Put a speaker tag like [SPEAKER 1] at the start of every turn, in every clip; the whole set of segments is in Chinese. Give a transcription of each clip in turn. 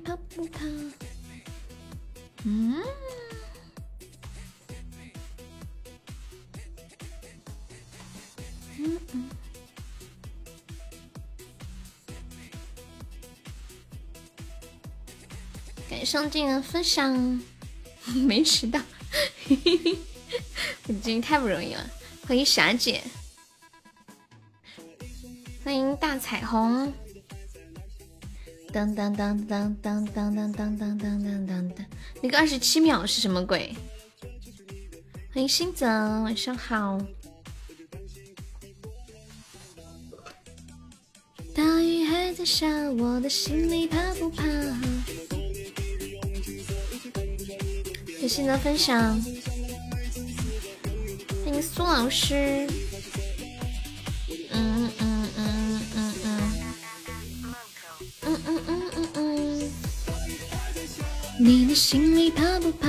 [SPEAKER 1] 跑不跑？嗯。嗯嗯。感谢上镜的分享，没迟到，嘿嘿嘿，你今天太不容易了。欢迎霞姐，欢迎大彩虹。当当当当当当当当当当当当，那个二十七秒是什么鬼？欢迎新泽，晚上好。大雨还在下，我的心里怕不怕？谢谢你的分享，欢迎苏老师。心里怕不怕？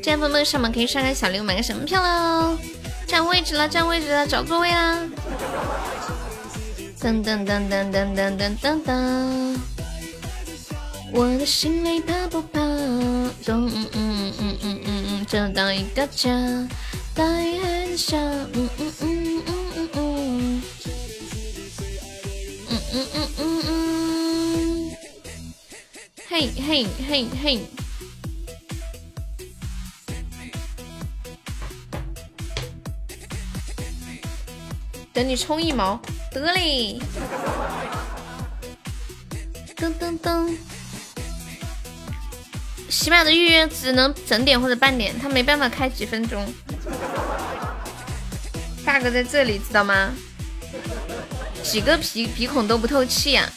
[SPEAKER 1] 这朋友们上榜可以刷个小礼物，买个什么票喽？占位置了，占位置了，找座位啦！噔噔噔噔噔噔噔噔噔。我的心里怕不怕？咚嗯嗯嗯嗯嗯嗯，找到一个家，大雨还在嘿嘿嘿嘿！等你充一毛，得嘞！噔噔噔！喜马的预约只能整点或者半点，他没办法开几分钟。bug 在这里，知道吗？几个鼻鼻孔都不透气呀？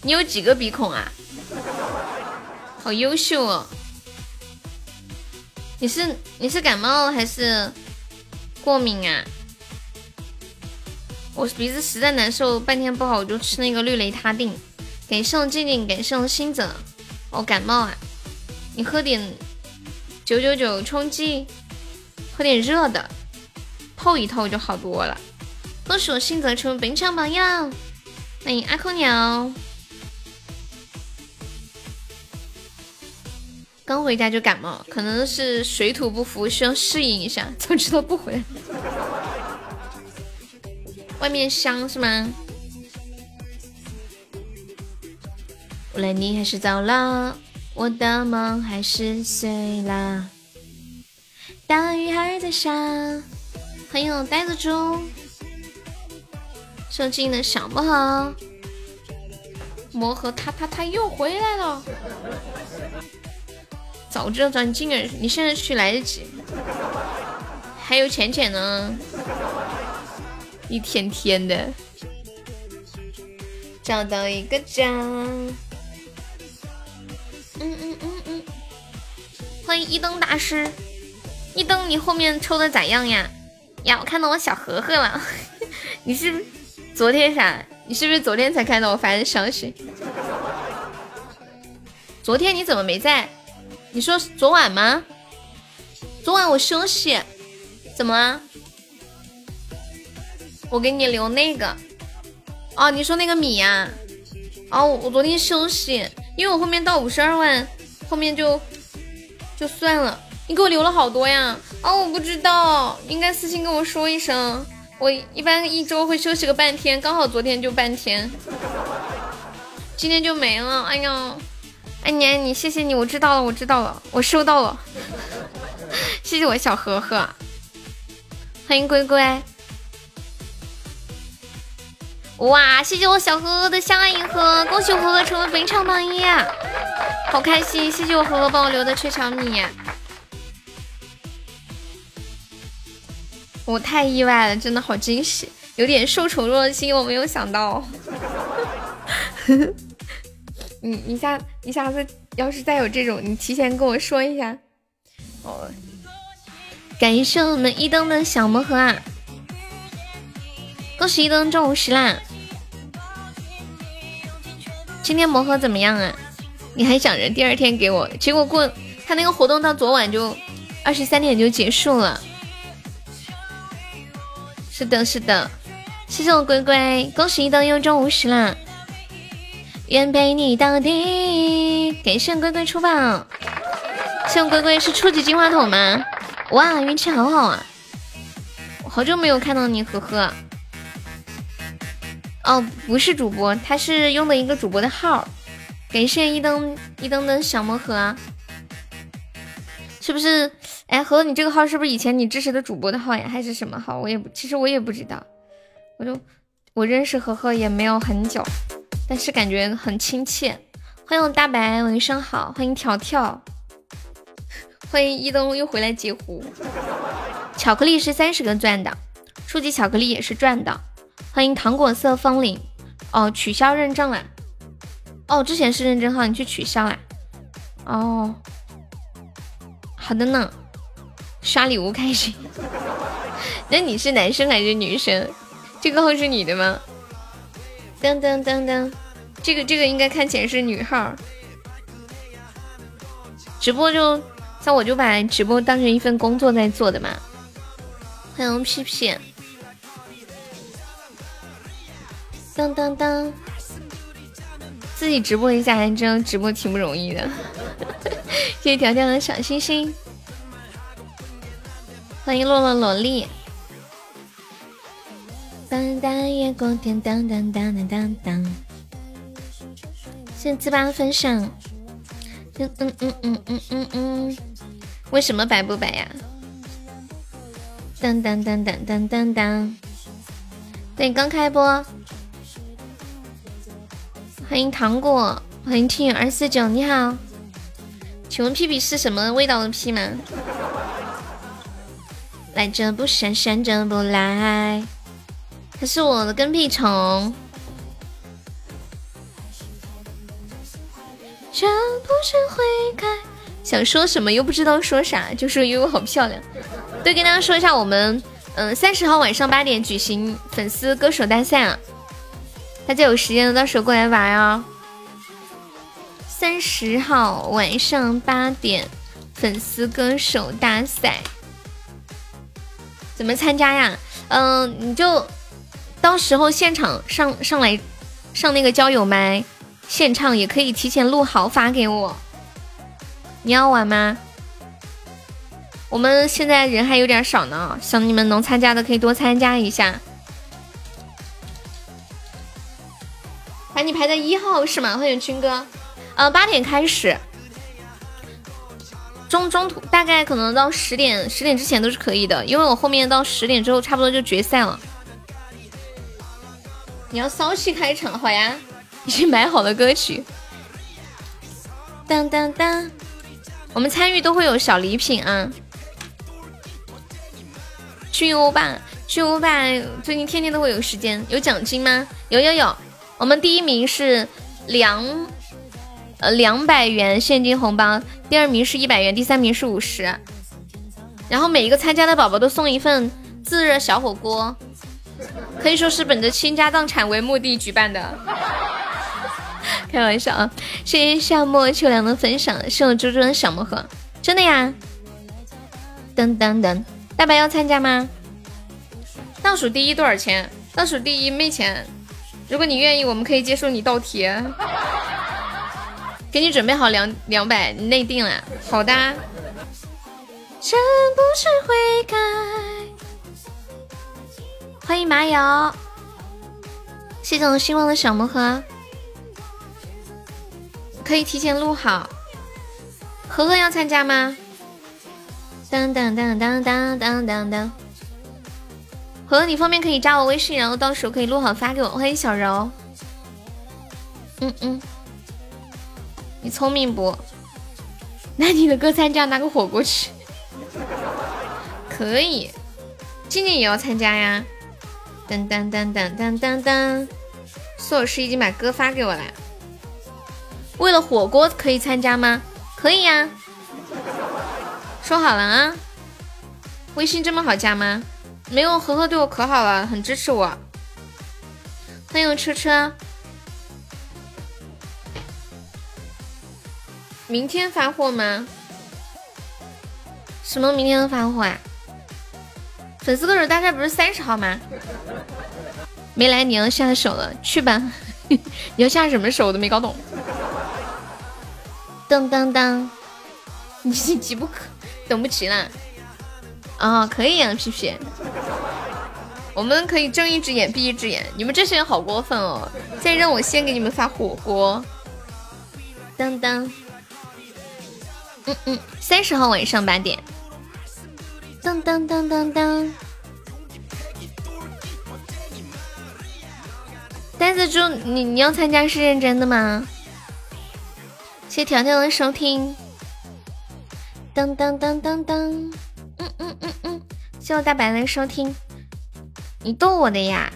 [SPEAKER 1] 你有几个鼻孔啊？好优秀哦！你是你是感冒还是过敏啊？我鼻子实在难受，半天不好，我就吃那个氯雷他定。给上静静，给上新泽。我感冒啊，你喝点九九九冲剂，喝点热的，透一透就好多了。恭喜我新泽成本场榜样，欢迎阿空鸟。刚回家就感冒，可能是水土不服，需要适应一下。早知道不回来。外面香是吗？无论你还是走了，我的梦还是碎了。大雨还在下，欢迎我呆子猪。受惊的小魔盒，魔盒他他他又回来了。早知道找你进儿，你现在去来得及。还有浅浅呢，一天天的找到一个家。嗯嗯嗯嗯，欢迎一灯大师，一灯你后面抽的咋样呀？呀，我看到我小盒盒了。你是昨天啥？你是不是昨天才看到我发的消息？昨天你怎么没在？你说昨晚吗？昨晚我休息，怎么了？我给你留那个。哦，你说那个米呀？哦，我昨天休息，因为我后面到五十二万，后面就就算了。你给我留了好多呀？哦，我不知道，应该私信跟我说一声。我一般一周会休息个半天，刚好昨天就半天，今天就没了。哎呀。哎，你爱你谢谢你，我知道了，我知道了，我收到了。谢谢我小盒盒，欢迎龟龟。哇，谢谢我小盒盒的相爱银河，恭喜我盒盒成为本场榜一，好开心！谢谢我盒盒帮我留的雀巢米，我太意外了，真的好惊喜，有点受宠若惊，我没有想到。你你下你下次要是再有这种，你提前跟我说一下。哦，感谢我们一灯的小魔盒啊！恭喜一灯中五十啦！今天魔盒怎么样啊？你还想着第二天给我，结果过他那个活动到昨晚就二十三点就结束了。是的，是的，谢谢我龟龟，恭喜一灯又中五十啦！愿陪你到底。感谢龟龟出宝，谢龟龟是初级金话筒吗？哇，运气好好啊！好久没有看到你，呵呵。哦，不是主播，他是用的一个主播的号。感谢一灯一灯灯小魔盒，是不是？哎，和你这个号是不是以前你支持的主播的号呀？还是什么号？我也不，其实我也不知道。我就我认识何何也没有很久，但是感觉很亲切。欢迎大白，晚上好。欢迎条条，欢迎一东又回来截胡。巧克力是三十个钻的，初级巧克力也是赚的。欢迎糖果色风铃，哦，取消认证了。哦，之前是认证号，你去取消啦。哦，好的呢。刷礼物开心。那你是男生还是女生？这个号是你的吗？噔噔噔噔，这个这个应该看起来是女号。直播就像我就把直播当成一份工作在做的嘛。欢迎屁屁。当当当，自己直播一下还真直播挺不容易的。谢谢条条的小心心，欢迎洛洛萝莉。当当夜光天当当当当当当，谢谢自八分享。嗯嗯嗯嗯嗯嗯嗯，为什么白不白呀？当当当当当当当，对，刚开播。欢迎糖果，欢迎 T 二四九，你好，请问屁屁是什么味道的屁吗？来者不善，善者不来，它是我的跟屁虫。想说什么又不知道说啥，就说悠悠好漂亮。对，跟大家说一下，我们嗯三十号晚上八点举行粉丝歌手大赛啊。大家有时间的到时候过来玩哦。三十号晚上八点，粉丝歌手大赛，怎么参加呀？嗯，你就到时候现场上上来上那个交友麦现唱，也可以提前录好发给我。你要玩吗？我们现在人还有点少呢，想你们能参加的可以多参加一下。把你排在一号是吗？欢迎军哥，呃，八点开始，中中途大概可能到十点，十点之前都是可以的，因为我后面到十点之后差不多就决赛了。你要骚气开场，好呀，已经买好了歌曲。当当当，我们参与都会有小礼品啊。去欧巴，去欧巴，最近天天都会有时间，有奖金吗？有有有。我们第一名是两呃两百元现金红包，第二名是一百元，第三名是五十。然后每一个参加的宝宝都送一份自热小火锅，可以说是本着倾家荡产为目的举办的。开玩笑啊！谢谢夏末秋凉的分享，谢我猪猪的小魔盒，真的呀！噔噔噔，大白要参加吗？倒数第一多少钱？倒数第一没钱。如果你愿意，我们可以接受你倒贴，给你准备好两两百内定了。好的。这不是悔改。欢迎麻油，谢谢我希望的小魔盒，可以提前录好。何何要参加吗？当当当当当当当当。和你方便可以加我微信，然后到时候可以录好发给我。欢迎小柔，嗯嗯，你聪明不？那你的哥参加拿个火锅吃，可以。静静也要参加呀。噔噔噔噔噔噔噔，苏老师已经把歌发给我了。为了火锅可以参加吗？可以呀。说好了啊。微信这么好加吗？没有，和和对我可好了，很支持我。欢迎车车，明天发货吗？什么明天发货啊？粉丝歌手大赛不是三十号吗？没来，你要下手了，去吧。你要下什么手我都没搞懂。噔噔噔，你是急不可等不及了啊？可以啊，皮皮。我们可以睁一只眼闭一只眼。你们这些人好过分哦！再让我先给你们发火锅。当当，嗯嗯，三十号晚上八点。当当当当当。呆子猪，你你要参加是认真的吗？谢谢条条的收听。当当当当当，嗯嗯嗯嗯，谢我大白的收听。你逗我的呀？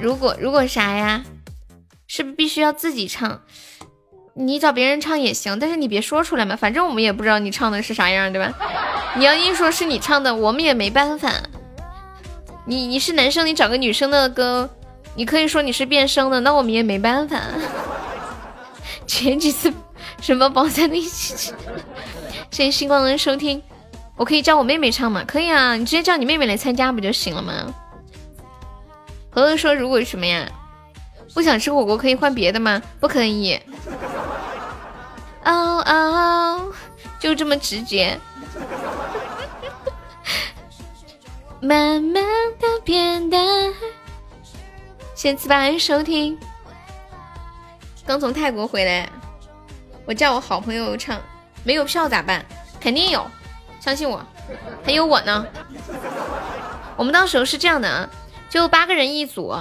[SPEAKER 1] 如果如果啥呀？是不是必须要自己唱？你找别人唱也行，但是你别说出来嘛，反正我们也不知道你唱的是啥样，对吧？你要硬说是你唱的，我们也没办法。你你是男生，你找个女生的歌。你可以说你是变声的，那我们也没办法。前几次什么宝在一起，谢谢星光的收听。我可以叫我妹妹唱吗？可以啊，你直接叫你妹妹来参加不就行了吗？何乐说如果什么呀？不想吃火锅可以换别的吗？不可以。哦哦，就这么直接。慢慢的变淡。谢七八收听，刚从泰国回来，我叫我好朋友唱，没有票咋办？肯定有，相信我，还有我呢。我们到时候是这样的啊，就八个人一组，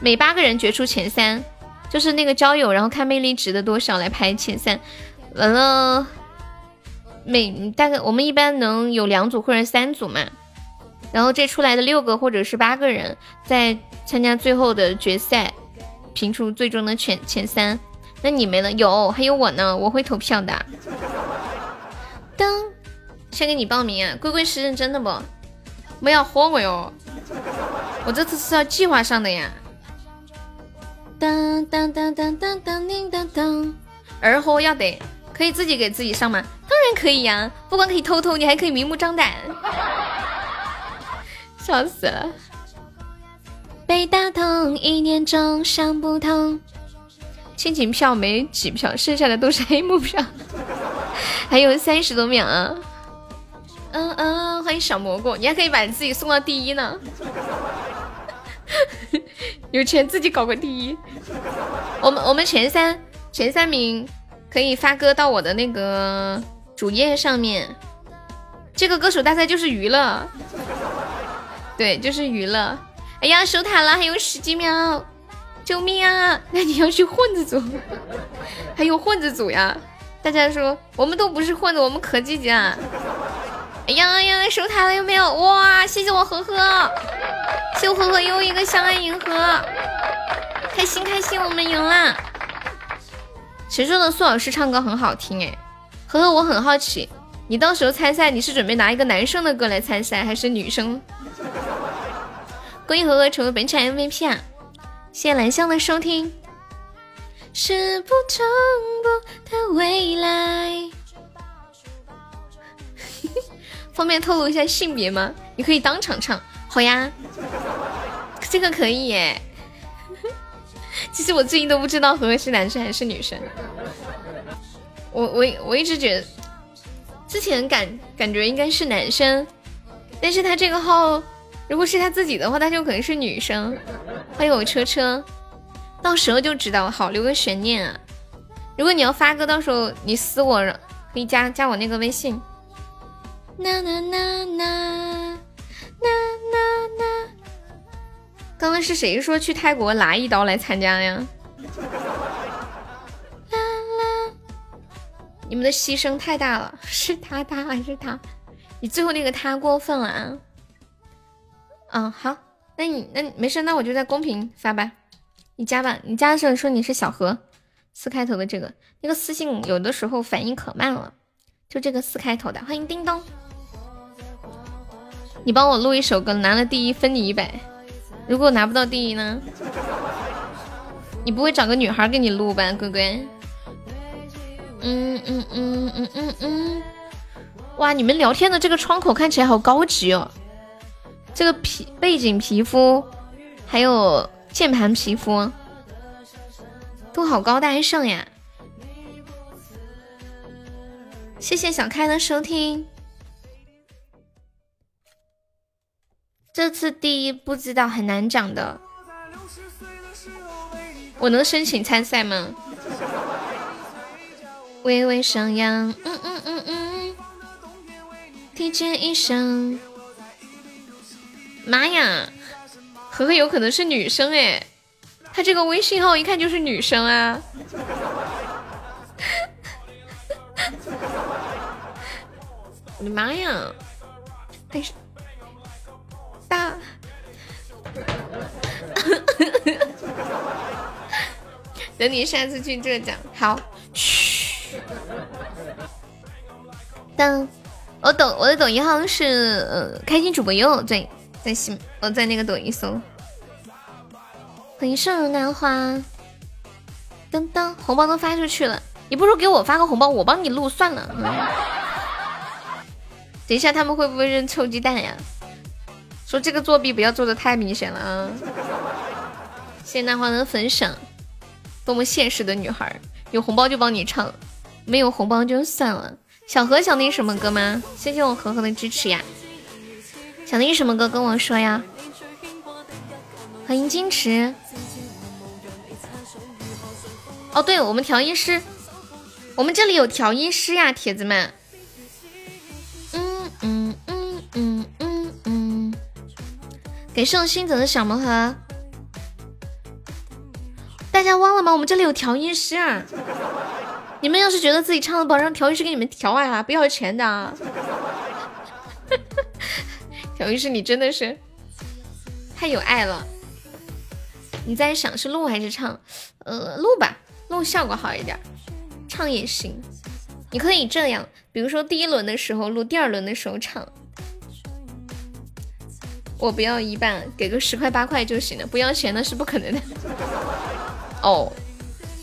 [SPEAKER 1] 每八个人决出前三，就是那个交友，然后看魅力值的多少来排前三。完了，每大概我们一般能有两组或者三组嘛。然后这出来的六个或者是八个人，再参加最后的决赛，评出最终的前前三。那你没了？有，还有我呢，我会投票的。噔，先给你报名啊！龟龟是认真的不？不要豁我哟！我这次是要计划上的呀。当当当当当当叮当当，二货要得，可以自己给自己上吗？当然可以呀，不光可以偷偷，你还可以明目张胆。笑死了！被打通，一年中想不通。亲情票没几票，剩下的都是黑幕票。还有三十多秒啊！嗯嗯，欢迎小蘑菇，你还可以把自己送到第一呢。有钱自己搞个第一。我们我们前三前三名可以发歌到我的那个主页上面。这个歌手大赛就是娱乐。对，就是娱乐。哎呀，守塔了，还有十几秒，救命啊！那你要去混子组，还有混子组呀？大家说，我们都不是混子，我们可积极啊！哎呀呀，守塔了有没有？哇，谢谢我呵呵，谢我呵呵又一个相爱银河，开心开心，我们赢了。谁说的苏老师唱歌很好听？哎，呵呵，我很好奇，你到时候参赛，你是准备拿一个男生的歌来参赛，还是女生？恭喜和和成为本场 MVP 啊！谢谢蓝香的收听。是不同步的未来。方便透露一下性别吗？你可以当场唱，好呀。这个可以耶。其实我最近都不知道和和是男生还是女生。我我我一直觉得，之前感感觉应该是男生，但是他这个号。如果是他自己的话，他就可能是女生。欢迎我车车，到时候就知道，好留个悬念啊。如果你要发歌，到时候你私我，可以加加我那个微信。啦啦啦啦啦啦啦！刚刚是谁说去泰国拿一刀来参加呀？啦啦！你们的牺牲太大了，是他他还是他？你最后那个他过分了啊！嗯，好，那你那没事，那我就在公屏发吧，你加吧，你加的时候说你是小何，四开头的这个，那个私信有的时候反应可慢了，就这个四开头的，欢迎叮咚，你帮我录一首歌，拿了第一分你一百，如果拿不到第一呢？你不会找个女孩给你录吧，乖乖？嗯嗯嗯嗯嗯嗯，哇，你们聊天的这个窗口看起来好高级哦。这个皮背景皮肤，还有键盘皮肤，都好高大上呀！谢谢小开的收听。这次第一不知道很难讲的，我能申请参赛吗？微微上扬，嗯嗯嗯嗯，提前一声，妈呀，何何有可能是女生哎，他这个微信号一看就是女生啊！我的妈呀，但是。大，等你下次去浙江，好。嘘。当，我抖我的抖音号是呃开心主播哟，对，在新我在那个抖音搜。欢迎盛如南花，噔噔，红包都发出去了，你不如给我发个红包，我帮你录算了。等一下他们会不会扔臭鸡蛋呀？说这个作弊不要做的太明显了啊！谢谢南花的分享，多么现实的女孩，有红包就帮你唱，没有红包就算了。小何想听什么歌吗？谢谢我何何的支持呀！想听什么歌跟我说呀？欢迎矜持。哦，对我们调音师，我们这里有调音师呀，铁子们。嗯嗯嗯嗯嗯嗯给送新泽的小魔盒，大家忘了吗？我们这里有调音师啊！你们要是觉得自己唱的不好，让调音师给你们调啊，不要钱的。等于是，你真的是太有爱了。你在想是录还是唱？呃，录吧，录效果好一点，唱也行。你可以这样，比如说第一轮的时候录，第二轮的时候唱。我不要一半，给个十块八块就行了，不要钱那是不可能的。哦，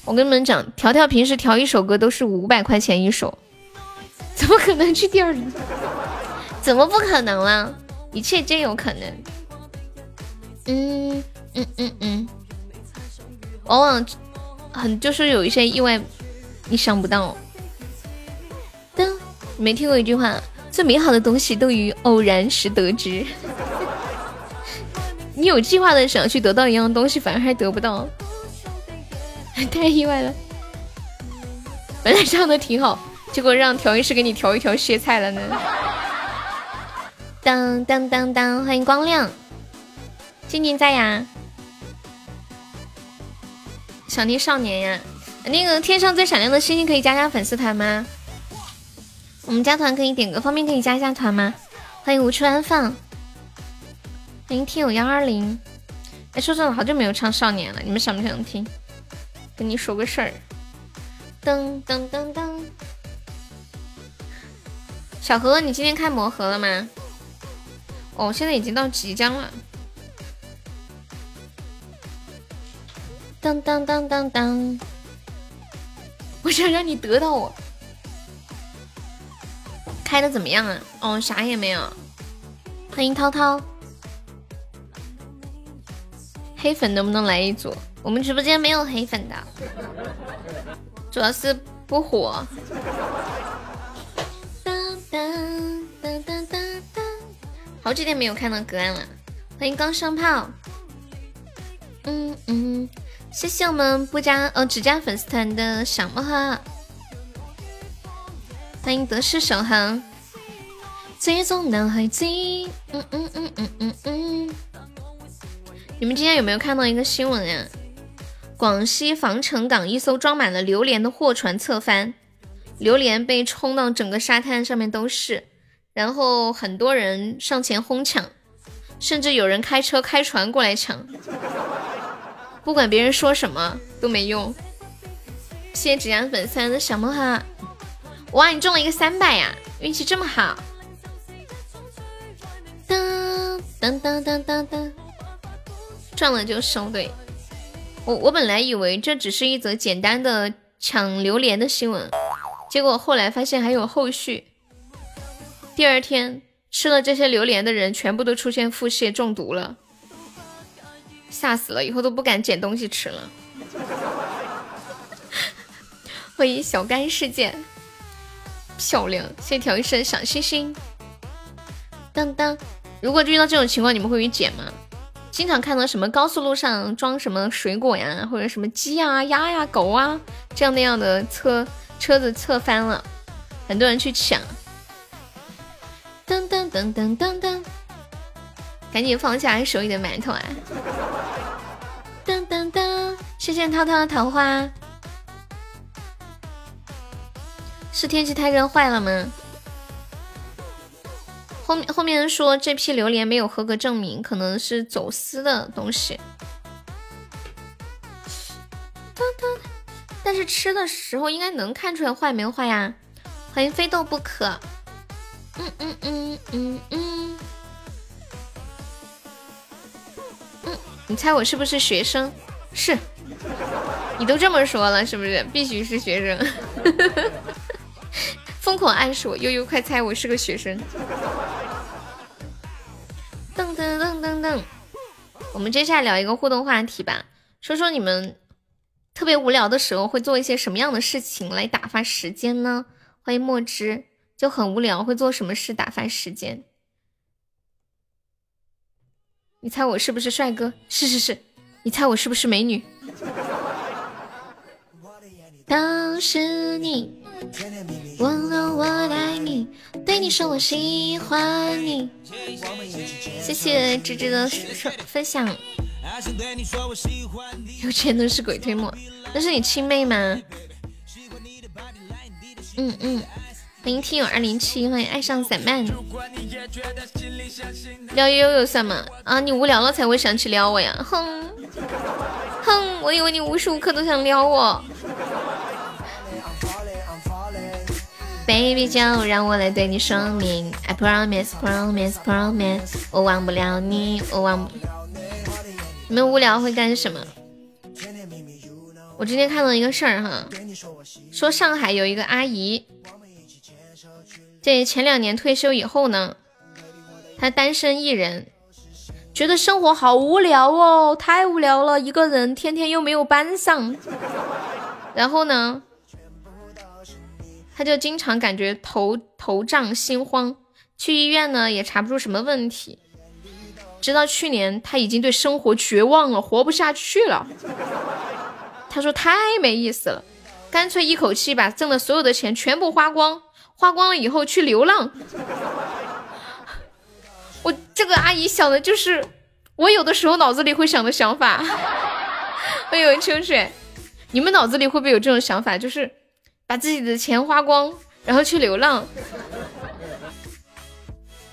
[SPEAKER 1] 我跟你们讲，条条平时调一首歌都是五百块钱一首，怎么可能去第二轮？怎么不可能了？一切皆有可能。嗯嗯嗯嗯，往往很就是有一些意外，你想不到。噔，没听过一句话，最美好的东西都于偶然时得知。你有计划的想去得到一样东西，反而还得不到，太意外了。本来唱的挺好，结果让调音师给你调一调歇菜了呢。当当当当，欢迎光亮，静静在呀。想听少年呀，那个天上最闪亮的星星可以加加粉丝团吗？我们加团可以点歌，方便可以加一下团吗？欢迎无处安放。欢迎听友幺二零，哎，说真的，好久没有唱少年了，你们想不想听？跟你说个事儿，噔噔噔噔，小何，你今天开魔盒了吗？哦，现在已经到即将了。当当当当当，我想让你得到我。开的怎么样啊？哦，啥也没有。欢迎涛涛。黑粉能不能来一组？我们直播间没有黑粉的，主要是不火。好几天没有看到隔岸了，欢迎刚上炮。嗯嗯，谢谢我们不加呃只加粉丝团的小魔盒。欢迎得失守恒，最终脑海里。嗯嗯嗯嗯嗯嗯。你们今天有没有看到一个新闻呀？广西防城港一艘装满了榴莲的货船侧翻，榴莲被冲到整个沙滩上面都是，然后很多人上前哄抢，甚至有人开车开船过来抢，不管别人说什么都没用。谢谢只加粉丝的小梦哈，哇，你中了一个三百呀，运气这么好！噔噔噔噔噔噔。上了就收对，我我本来以为这只是一则简单的抢榴莲的新闻，结果后来发现还有后续。第二天吃了这些榴莲的人全部都出现腹泻中毒了，吓死了，以后都不敢捡东西吃了。欢迎小干事件，漂亮！谢谢调一声小星星。当当，如果遇到这种情况，你们会去捡吗？经常看到什么高速路上装什么水果呀，或者什么鸡呀、鸭呀、狗啊这样那样的车车子侧翻了，很多人去抢。噔噔噔噔噔噔，赶紧放下手里的馒头啊！噔噔噔，谢谢涛涛的桃花。是天气太热坏了吗？后面后面说这批榴莲没有合格证明，可能是走私的东西。噔噔但是吃的时候应该能看出来坏没坏呀？欢迎非斗不可。嗯嗯嗯嗯嗯。嗯，你猜我是不是学生？是。你都这么说了，是不是必须是学生？疯狂暗示我，悠悠快猜我是个学生。噔噔噔噔噔，我们接下来聊一个互动话题吧，说说你们特别无聊的时候会做一些什么样的事情来打发时间呢？欢迎墨汁，就很无聊会做什么事打发时间？你猜我是不是帅哥？是是是，你猜我是不是美女？都是你。忘了我爱你，对你说我喜欢你。谢谢芝芝的分享。有钱都是鬼推磨，那是你亲妹吗？嗯嗯，欢迎听友二零七，欢迎爱上散漫。撩悠悠算吗？啊，你无聊了才会想起撩我呀？哼哼，我以为你无时无刻都想撩我。Baby，就让我来对你说明，I promise, promise, promise，我忘不了你，我忘不。你们无聊会干什么？我今天看到一个事儿哈，说上海有一个阿姨，对前两年退休以后呢，他单身一人，觉得生活好无聊哦，太无聊了，一个人天天又没有班上，然后呢？他就经常感觉头头胀心慌，去医院呢也查不出什么问题。直到去年，他已经对生活绝望了，活不下去了。他说太没意思了，干脆一口气把挣的所有的钱全部花光，花光了以后去流浪。我这个阿姨想的就是我有的时候脑子里会想的想法。欢迎秋水，你们脑子里会不会有这种想法？就是。把自己的钱花光，然后去流浪。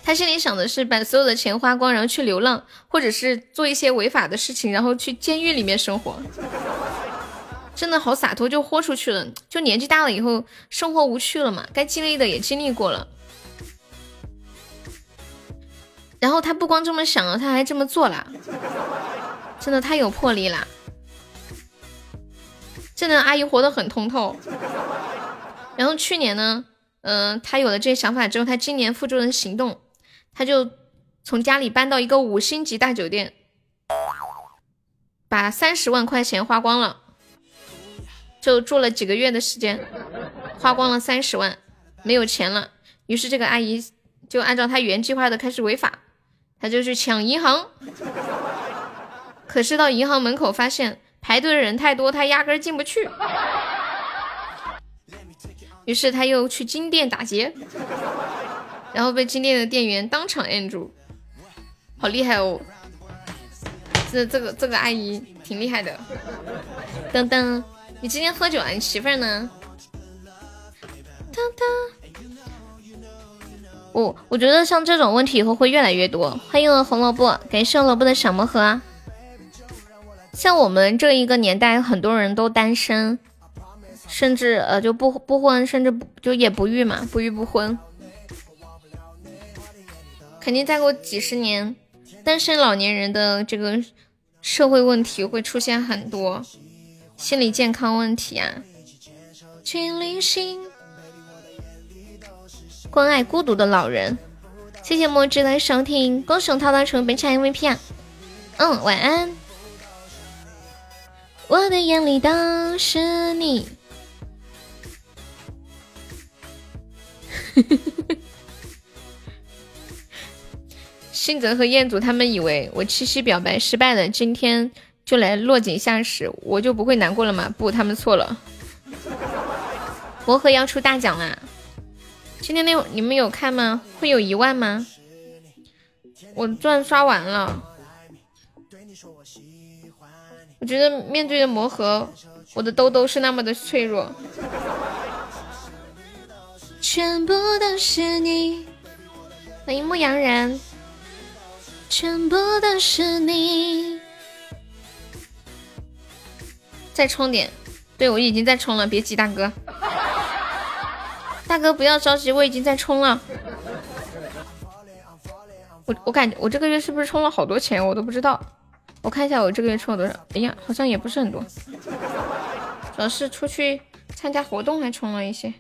[SPEAKER 1] 他心里想的是把所有的钱花光，然后去流浪，或者是做一些违法的事情，然后去监狱里面生活。真的好洒脱，就豁出去了。就年纪大了以后，生活无趣了嘛，该经历的也经历过了。然后他不光这么想了，他还这么做了，真的太有魄力了。真的阿姨活得很通透，然后去年呢，嗯，她有了这些想法之后，她今年付诸了行动，她就从家里搬到一个五星级大酒店，把三十万块钱花光了，就住了几个月的时间，花光了三十万，没有钱了，于是这个阿姨就按照她原计划的开始违法，她就去抢银行，可是到银行门口发现。排队的人太多，她压根进不去。于是她又去金店打劫，然后被金店的店员当场摁住，好厉害哦！这这个这个阿姨挺厉害的。噔噔，你今天喝酒啊？你媳妇儿呢？噔噔，我我觉得像这种问题以后会越来越多。欢迎红萝卜，感谢萝卜的小魔盒。像我们这一个年代，很多人都单身，甚至呃就不不婚，甚至不就也不育嘛，不育不婚。肯定再过几十年，单身老年人的这个社会问题会出现很多，心理健康问题啊。去旅行，关爱孤独的老人。谢谢墨汁的收听，恭喜涛涛成为本场 MVP 啊！嗯，晚安。我的眼里都是你。信泽和彦祖他们以为我七夕表白失败了，今天就来落井下石，我就不会难过了吗？不，他们错了。魔盒要出大奖啦！今天那你们有看吗？会有一万吗？我钻刷完了。我觉得面对着魔盒，我的兜兜是那么的脆弱。全部都是你，欢迎牧羊人。全部都是你。再充点，对我已经在充了，别急，大哥。大哥不要着急，我已经在充了。我我感觉我这个月是不是充了好多钱，我都不知道。我看一下我这个月充了多少。哎呀，好像也不是很多，主要是出去参加活动还充了一些。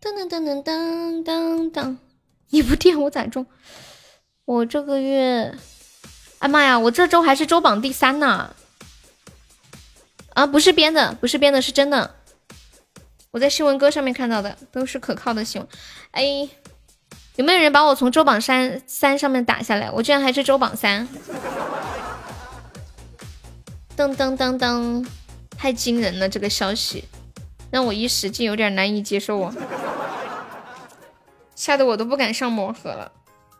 [SPEAKER 1] 噔噔噔噔噔噔噔，你不电我咋中？我这个月，哎妈呀，我这周还是周榜第三呢！啊，不是编的，不是编的，是真的。我在新闻哥上面看到的，都是可靠的新闻。哎，有没有人把我从周榜三三上面打下来？我居然还是周榜三！噔噔噔噔，太惊人了！这个消息让我一时竟有点难以接受啊，吓得我都不敢上魔盒了。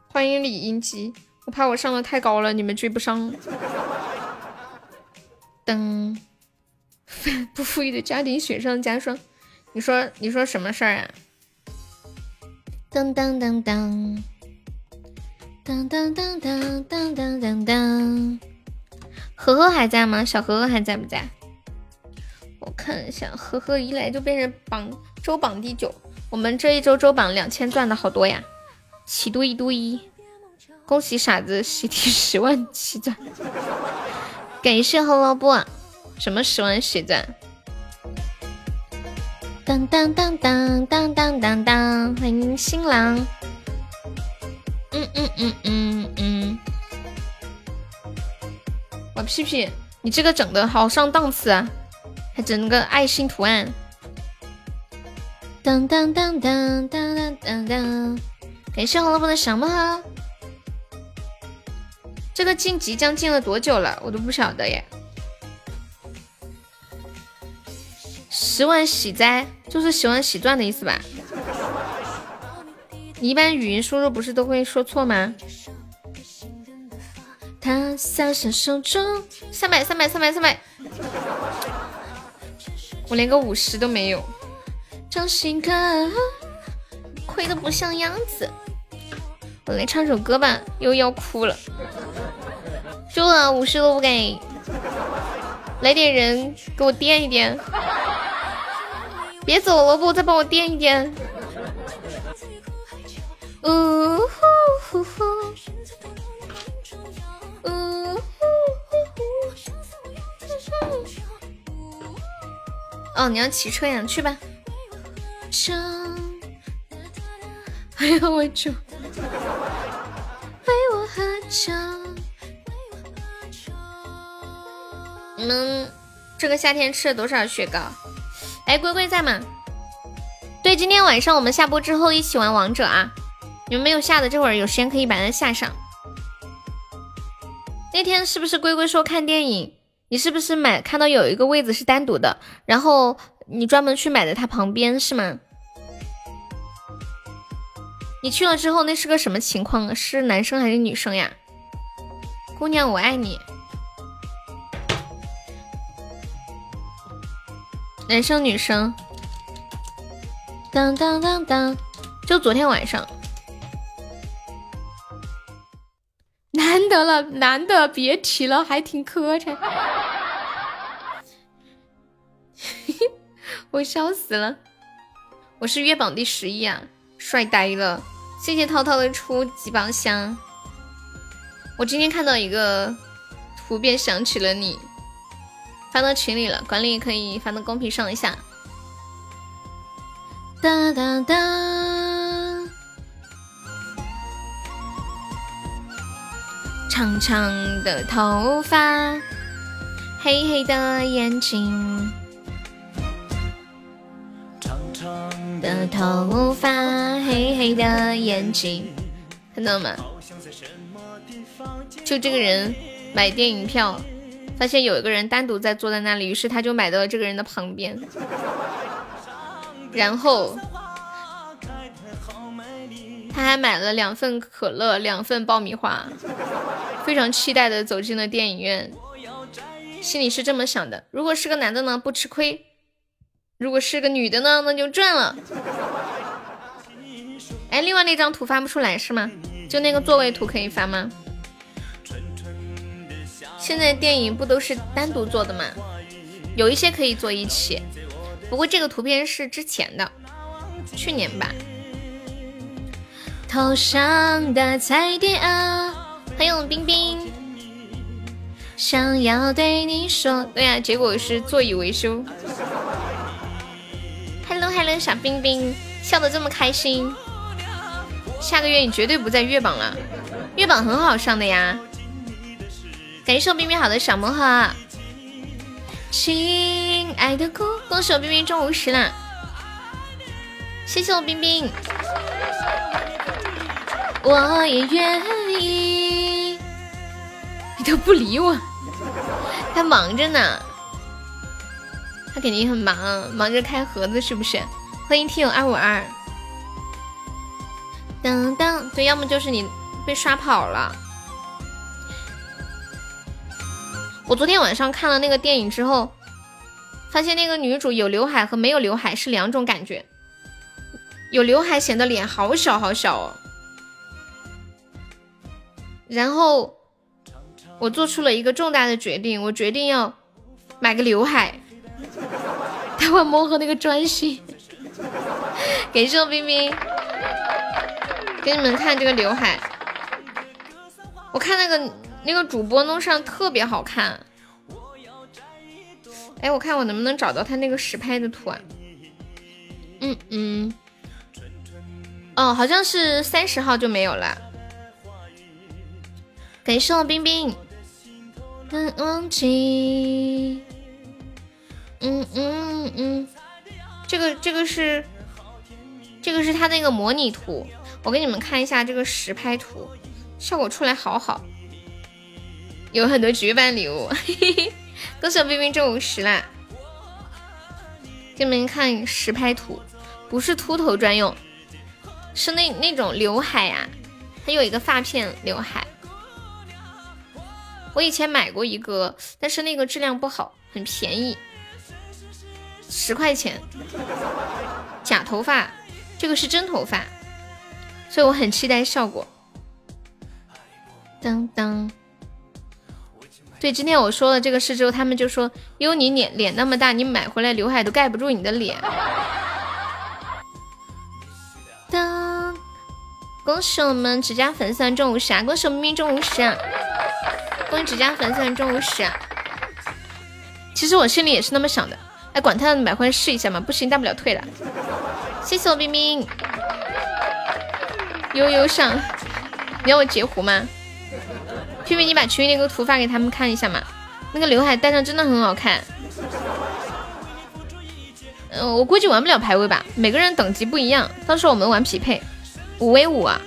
[SPEAKER 1] 欢迎李英基，我怕我上的太高了，你们追不上。噔，不富裕的家庭雪上加霜。你说，你说什么事儿啊？当当当当当当当当当当当当。呵呵还在吗？小呵呵还在不在？我看一下，呵呵一来就变成榜周榜第九。我们这一周周榜两千赚的好多呀！七堆堆，恭喜傻子喜提十万七钻，感谢胡萝卜，什么十万血钻？当当当当当当当当，欢迎新郎。嗯嗯嗯嗯嗯，我屁屁，你这个整的好上档次啊，还整了个爱心图案。当当当当当当当当。感谢红萝卜的小猫，这个晋级将进了多久了？我都不晓得耶。十万喜灾就是十万喜钻的意思吧？你一般语音输入不是都会说错吗？他洒下手中三百三百三百三百，我连个五十都没有，张新哥亏的不像样子。我来唱首歌吧，又要哭了。输了五十都不给，来点人给我垫一垫。别走萝卜再帮我垫一垫。呜呼呼呼，呜呼呼呼。哦，你要骑车呀？去吧。哎呀，我就。为我喝酒。你们这个夏天吃了多少雪糕？哎，龟龟在吗？对，今天晚上我们下播之后一起玩王者啊！你们没有下的，这会儿有时间可以把它下上。那天是不是龟龟说看电影？你是不是买看到有一个位子是单独的，然后你专门去买的它旁边是吗？你去了之后，那是个什么情况？是男生还是女生呀？姑娘，我爱你。男生女生。当当当当，就昨天晚上。难得了，难得别提了，还挺磕碜。我笑死了，我是月榜第十一啊，帅呆了。谢谢涛涛的初级宝箱。我今天看到一个图片，想起了你，发到群里了，管理可以发到公屏上一下。哒哒哒，长长的头发，黑黑的眼睛，长长的头发。黑黑的眼睛，看到吗？就这个人买电影票，发现有一个人单独在坐在那里，于是他就买到了这个人的旁边，然后他还买了两份可乐，两份爆米花，非常期待的走进了电影院，心里是这么想的：如果是个男的呢，不吃亏；如果是个女的呢，那就赚了。哎，另外那张图发不出来是吗？就那个座位图可以发吗？现在电影不都是单独做的吗？有一些可以做一起，不过这个图片是之前的，去年吧。头上的彩蝶啊，欢迎冰冰，想要对你说，对呀，结果是座椅维修。Hello Hello，小冰冰，笑得这么开心。下个月你绝对不在月榜了，月榜很好上的呀。感谢我冰冰好的小魔盒，亲爱的姑，恭喜我冰冰中五十了，谢谢我冰冰，我也愿意。你都不理我，他忙着呢，他肯定很忙，忙着开盒子是不是？欢迎听友二五二。当当，对，要么就是你被刷跑了。我昨天晚上看了那个电影之后，发现那个女主有刘海和没有刘海是两种感觉。有刘海显得脸好小好小哦。然后我做出了一个重大的决定，我决定要买个刘海，待会摸和那个专心。感谢冰冰。给你们看这个刘海，我看那个那个主播弄上特别好看。哎，我看我能不能找到他那个实拍的图啊？嗯嗯，哦，好像是三十号就没有了。感谢我冰冰。嗯忘记。嗯嗯嗯，这个这个是这个是他那个模拟图。我给你们看一下这个实拍图，效果出来好好，有很多绝版礼物，恭喜冰冰中五十啦！给你们看实拍图，不是秃头专用，是那那种刘海呀，它有一个发片刘海。我以前买过一个，但是那个质量不好，很便宜，十块钱，假头发，这个是真头发。所以我很期待效果。当当，对，今天我说了这个事之后，他们就说：“因为，你脸脸那么大，你买回来刘海都盖不住你的脸。”当，恭喜我们指甲粉丝中五十啊！恭喜我们命中五十啊！恭喜指甲粉丝中五十啊！其实我心里也是那么想的，哎，管他呢，买回来试一下嘛，不行大不了退了。谢谢我冰冰。悠悠上，你要我截胡吗？皮皮，你把群里那个图发给他们看一下嘛。那个刘海戴上真的很好看。嗯，我估计玩不了排位吧，每个人等级不一样，到时候我们玩匹配，五 v 五啊。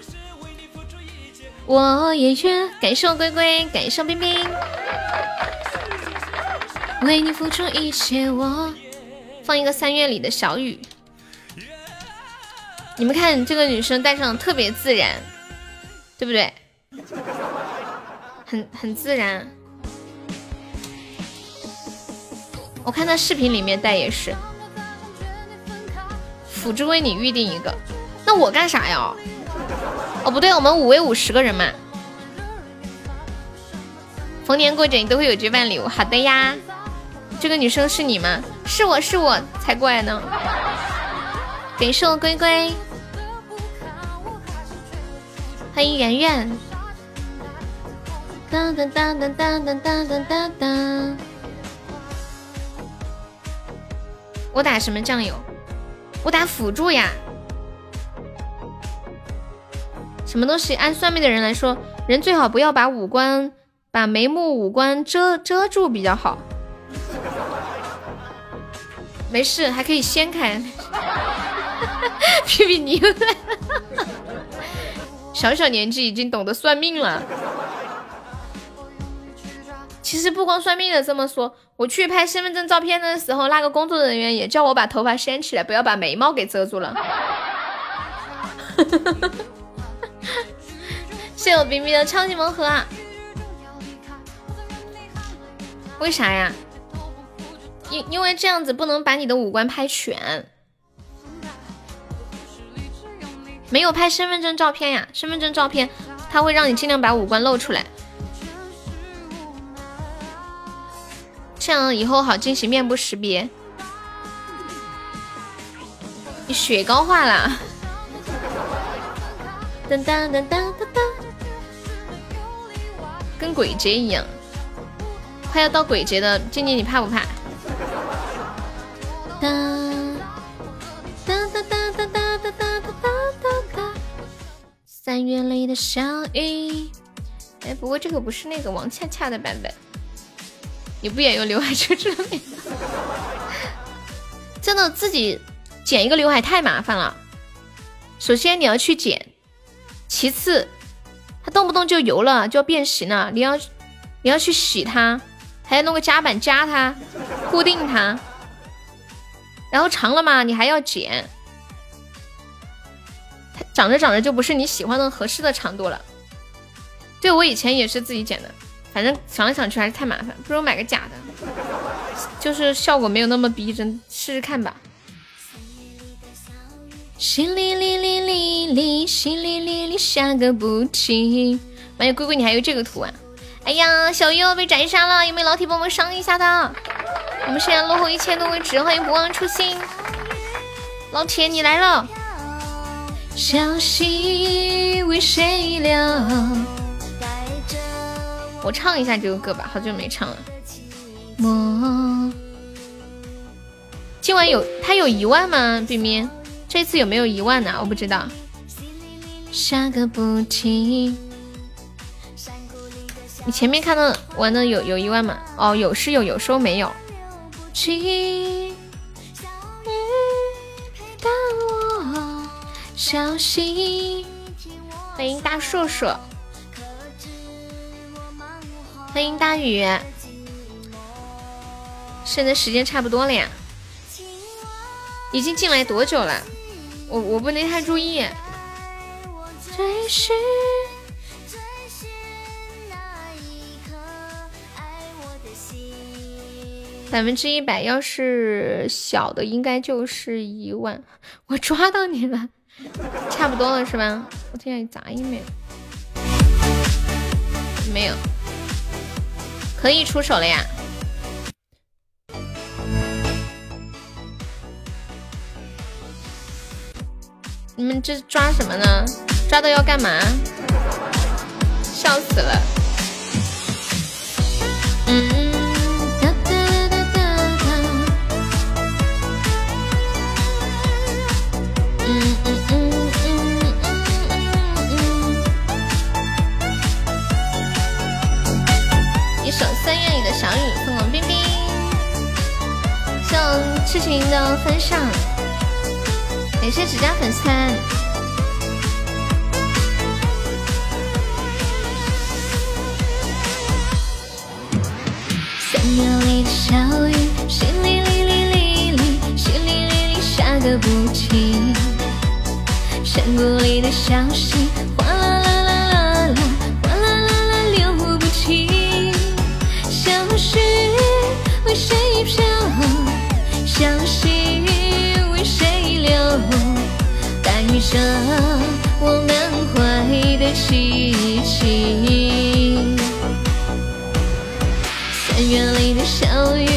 [SPEAKER 1] 我也愿感谢我龟龟，感谢我冰冰，为你付出一切。我放一个三月里的小雨。你们看这个女生戴上特别自然，对不对？很很自然。我看他视频里面戴也是。辅助为你预定一个，那我干啥呀？哦不对，我们五 v 五十个人嘛。逢年过节你都会有绝版礼物，好的呀。这个女生是你吗？是我是我才怪呢。感谢我龟龟。欢迎圆圆。我打什么酱油？我打辅助呀。什么东西？按算命的人来说，人最好不要把五官、把眉目、五官遮遮住比较好。没事，还可以掀开。皮皮你又在，小小年纪已经懂得算命了。其实不光算命的这么说，我去拍身份证照片的时候，那个工作人员也叫我把头发掀起来，不要把眉毛给遮住了。谢我冰冰的超级盲盒啊！为啥呀？因因为这样子不能把你的五官拍全，没有拍身份证照片呀。身份证照片它会让你尽量把五官露出来。这样以后好进行面部识别。你雪糕化了，噔噔噔噔噔噔，跟鬼节一样。快要到鬼节的，静静你怕不怕？哒哒哒哒哒哒哒哒哒哒。三月里的小雨。哎，不过这个不是那个王恰恰的版本。你不也有刘海遮住了吗？真的自己剪一个刘海太麻烦了。首先你要去剪，其次它动不动就油了，就要变形了，你要你要去洗它，还要弄个夹板夹它，固定它。然后长了嘛，你还要剪，它长着长着就不是你喜欢的合适的长度了。对我以前也是自己剪的。反正想来想去还是太麻烦，不如买个假的，就是效果没有那么逼真，试试看吧。淅沥沥沥沥沥，淅沥沥沥下个不停。妈呀，龟龟你还有这个图啊！哎呀，小鱼要被斩杀了，有没有老铁帮忙上一下的？我们现在落后一千多位置，欢迎不忘初心，老铁你来了。小溪为谁流？我唱一下这个歌吧，好久没唱了。么，今晚有他有一万吗？冰冰，这次有没有一万呢？我不知道。下个不停。你前面看到玩的有有一万吗？哦，有是有，有时候没有。欢迎大硕硕。欢迎大雨，现在时间差不多了呀，已经进来多久了？我我不能太注意。百分之一百，要是小的应该就是一万。我抓到你了，差不多了是吧？我听见杂音没有？没有。可以出手了呀！你们这抓什么呢？抓到要干嘛？笑死了！痴情的分享，感谢指甲粉丝团。三月里的小雨，淅沥沥沥沥沥，淅沥沥沥下个不停。山谷里的小溪，怀的激情。三月里的小雨，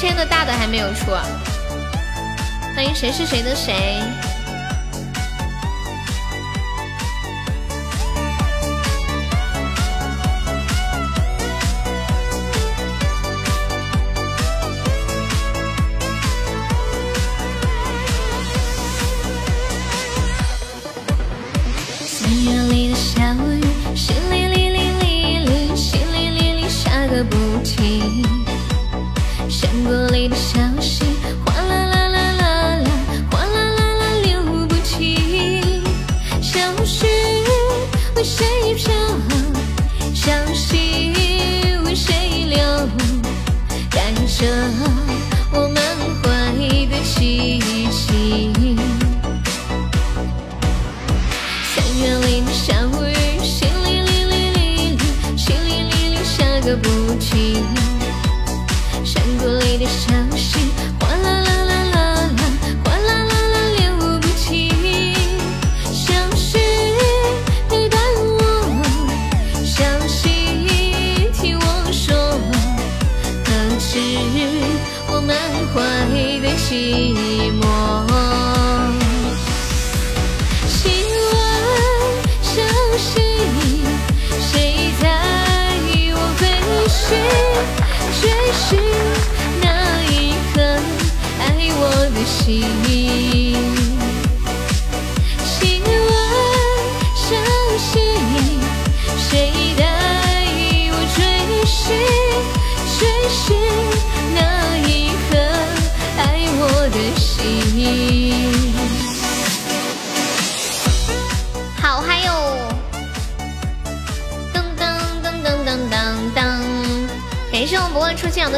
[SPEAKER 1] 签，的大的还没有出。欢迎谁是谁的谁。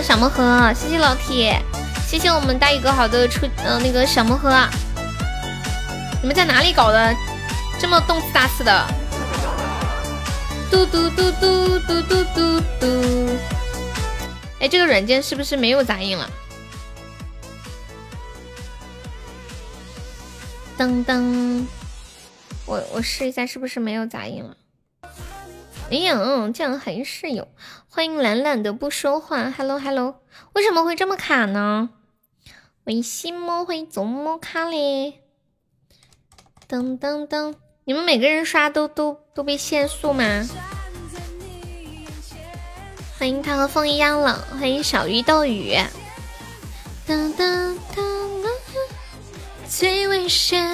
[SPEAKER 1] 小魔盒，谢谢老铁，谢谢我们大宇哥好的出呃那个小魔盒，你们在哪里搞的这么动次打次的？嘟嘟嘟嘟嘟嘟嘟嘟，哎，这个软件是不是没有杂音了？噔噔，我我试一下是不是没有杂音了？哎呀，这样还是有。欢迎懒懒的不说话，Hello Hello，为什么会这么卡呢？为什么会这么卡嘞？噔噔噔，你们每个人刷都都都被限速吗？欢迎他和风一样冷，欢迎小鱼斗鱼。噔噔噔，最危险。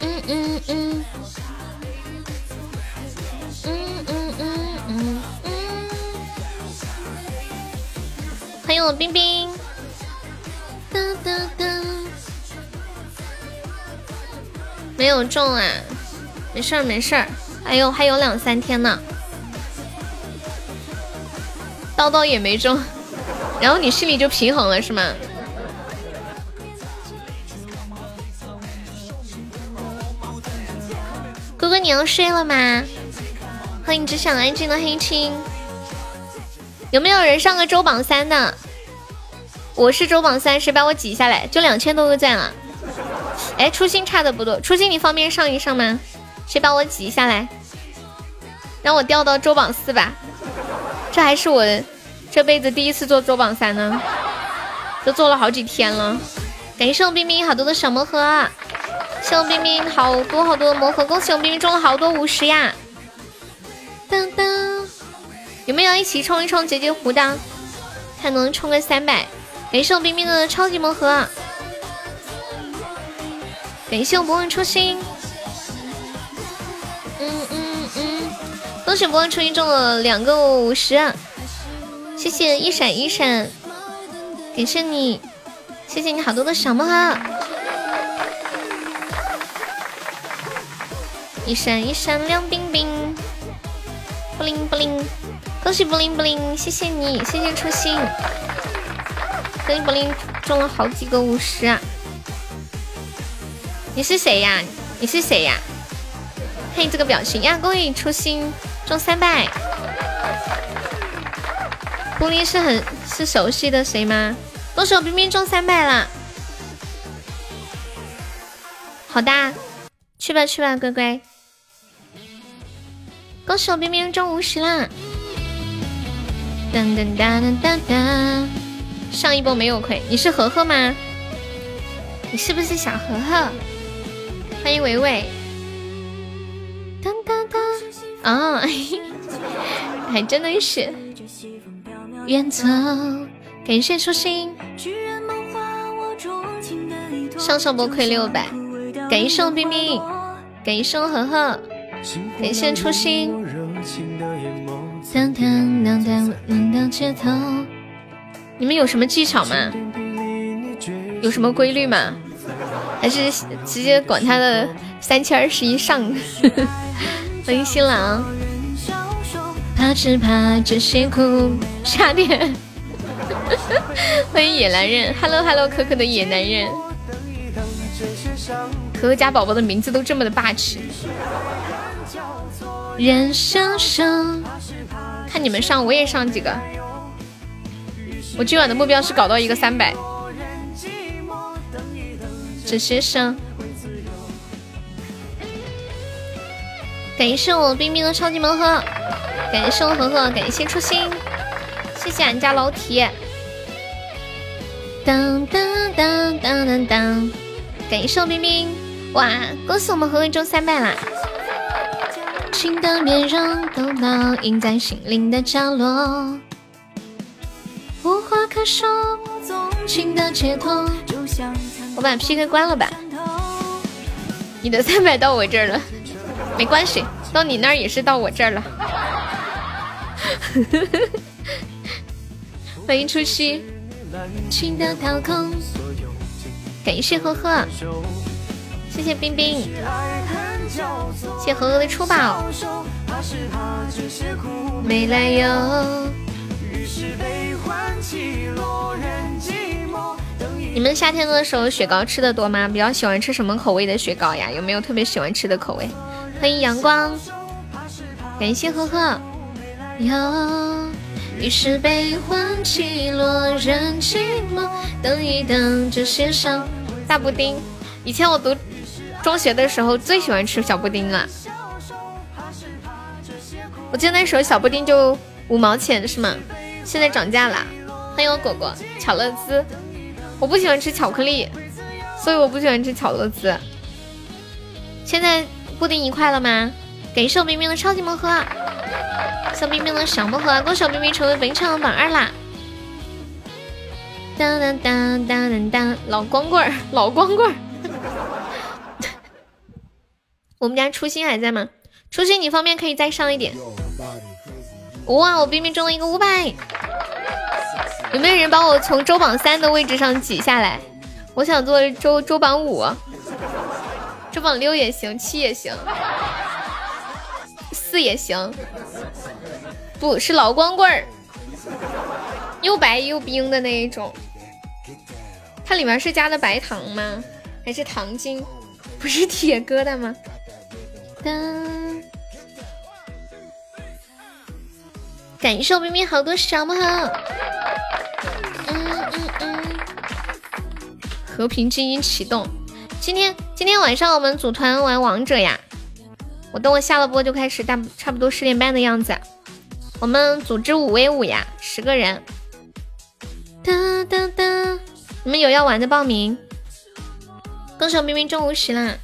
[SPEAKER 1] 嗯嗯嗯。欢迎我冰冰，哒哒哒，没有中啊，没事儿没事儿，还有还有两三天呢，叨叨也没中，然后你心里就平衡了是吗？哥哥你要睡了吗？欢迎只想安静的黑青。有没有人上个周榜三的？我是周榜三，谁把我挤下来？就两千多个赞了。哎，初心差的不多，初心你方便上一上吗？谁把我挤下来？让我掉到周榜四吧。这还是我这辈子第一次做周榜三呢，都做了好几天了。感谢我冰冰好多的小魔盒，谢我冰冰好多好多的魔盒，恭喜我冰冰中了好多五十呀！当当。有没有一起冲一冲结结胡的？看能冲个三百。感谢我冰冰的超级魔盒，感谢我不忘初心。嗯嗯嗯，恭喜不忘初心中了两个五十，谢谢一闪一闪，感谢你，谢谢你好多的小魔盒，一闪一闪亮冰冰，不灵不灵。恭喜布灵布灵，谢谢你，谢谢初心。恭喜布灵中了好几个五十啊！你是谁呀？你是谁呀？嘿，这个表情呀！恭喜初心中三百。布灵是很是熟悉的谁吗？恭喜我冰冰中三百了。好的，去吧去吧，乖乖。恭喜我冰冰中五十啦！噔噔噔噔噔噔，上一波没有亏，你是盒盒吗？你是不是小盒盒？欢迎伟伟。噔噔噔，啊，还真的是。远走，感谢初心。上上波亏六百，感谢我冰冰，感谢我盒盒，感谢初心。当当当当当当街头，你们有什么技巧吗？有什么规律吗？还是直接管他的三七二十一上？欢迎新郎，怕只怕这些苦差点。欢迎野男人，Hello Hello，可可的野男人，可可家宝宝的名字都这么的霸气。人生生，看你们上，我也上几个。我今晚的目标是搞到一个三百。这些声，感谢我冰冰的超级盲盒，感谢我盒盒，感谢初心，谢谢俺家老铁。当当当当当当，感谢我冰冰，哇，恭喜我们盒盒中三百啦！情的面容都烙印在心灵的角落，无话可说，情的解脱。我把 PK 关了吧，你的三百到我这儿了，没关系，到你那儿也是到我这儿了。欢迎初七，情的掏空，感谢呵呵。谢谢冰冰，谢何何的出宝，没来由。你们夏天的时候雪糕吃的多吗？比较喜欢吃什么口味的雪糕呀？有没有特别喜欢吃的口味？欢迎阳光，感谢呵呵。有，于是悲欢起落，人寂寞，等一等，这些伤。大布丁，以前我读。中学的时候最喜欢吃小布丁了，我记得那时候小布丁就五毛钱是吗？现在涨价了。欢迎我果果，巧乐兹，我不喜欢吃巧克力，所以我不喜欢吃巧乐兹。现在布丁一块了吗？感谢我冰冰的超级魔盒，小冰冰的小魔盒，恭喜我冰冰成为本场的榜二啦！当当当当当当，老光棍儿，老光棍儿。我们家初心还在吗？初心，你方便可以再上一点。哇，我冰冰中了一个五百，有没有人帮我从周榜三的位置上挤下来？我想做周周榜五，周榜六也行，七也行，四也行。不是老光棍儿，又白又冰的那一种。它里面是加的白糖吗？还是糖精？不是铁疙瘩吗？感谢我冰冰好多小魔盒，嗯嗯嗯，和平精英启动，今天今天晚上我们组团玩王者呀，我等我下了播就开始，大差不多十点半的样子，我们组织五 v 五呀，十个人，哒哒哒，你们有要玩的报名，恭喜我冰冰中五十啦！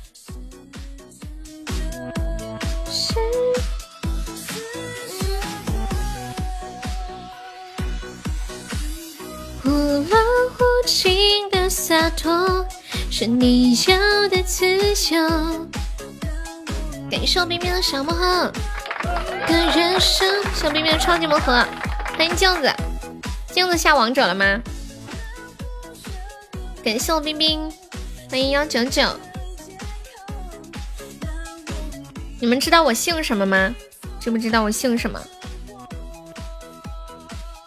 [SPEAKER 1] 忽冷忽晴的洒脱，是你要的自由。感谢我冰冰的小魔盒，的人生小冰冰的超级魔盒，欢迎镜子，镜子下王者了吗？感谢我冰冰，欢迎幺九九。你们知道我姓什么吗？知不知道我姓什么？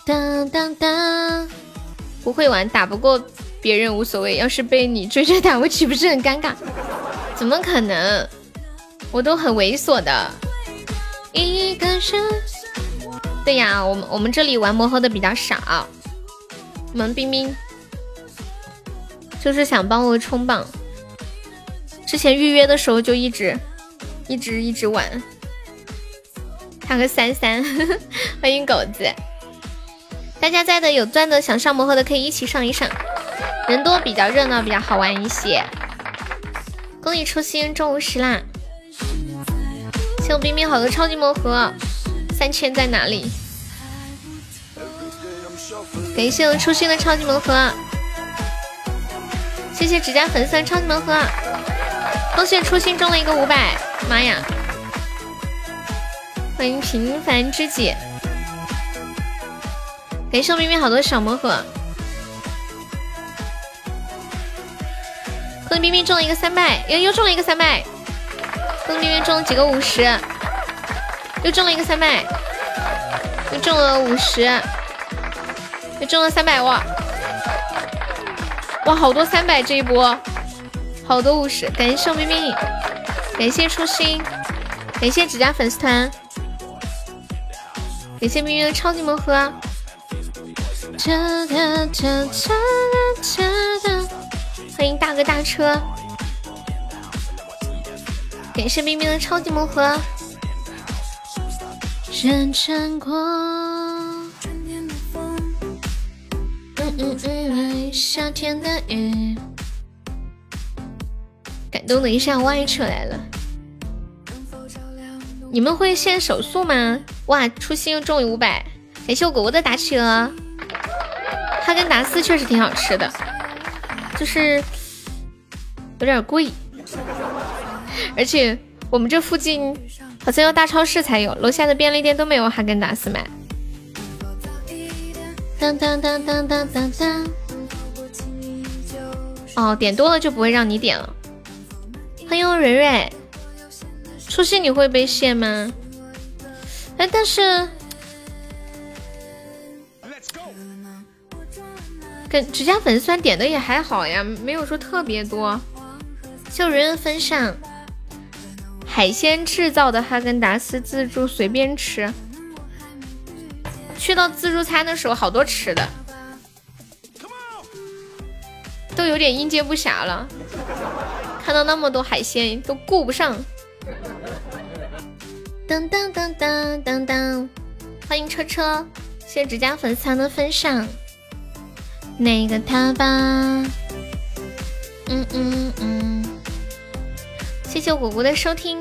[SPEAKER 1] 当当当。不会玩，打不过别人无所谓，要是被你追着打，我岂不是很尴尬？怎么可能？我都很猥琐的。一个人。对呀，我们我们这里玩魔盒的比较少。我们冰冰就是想帮我冲榜，之前预约的时候就一直一直一直玩。还个三三，欢迎狗子。大家在的有钻的想上魔盒的可以一起上一上，人多比较热闹，比较好玩一些。恭喜初心中午十啦！谢我冰冰好的超级魔盒，三千在哪里？感谢我初心的超级魔盒，谢谢指甲粉丝超级魔盒，恭喜初心中了一个五百，妈呀！欢迎平凡之姐。感谢我冰冰好多小魔盒，恭喜冰冰中了一个三百，又又中了一个三百，恭喜冰冰中了几个五十，又中了一个三百，又中了五十，又中了三百哇！哇，好多三百这一波，好多五十，感谢我冰冰，感谢初心，感谢指甲粉丝团，感谢冰冰的超级魔盒。欢迎大哥大车，感谢冰冰的超级魔盒。人穿过，嗯嗯嗯夏天的雨，感动的一下歪出来了。你们会限手速吗？哇，初心又中五百，感谢我果果的打企鹅。哈根达斯确实挺好吃的，就是有点贵，而且我们这附近好像要大超市才有，楼下的便利店都没有哈根达斯卖。当当当当当当当。哦，点多了就不会让你点了。欢迎蕊蕊，初心你会被限吗？哎，但是。跟指甲粉酸点的也还好呀，没有说特别多。就人人分享海鲜制造的哈根达斯自助随便吃。去到自助餐的时候，好多吃的，都有点应接不暇了。看到那么多海鲜都顾不上。噔噔噔噔噔噔，欢迎车车，谢谢指甲粉丝团的分享。那个他吧，嗯嗯嗯，谢谢果果的收听。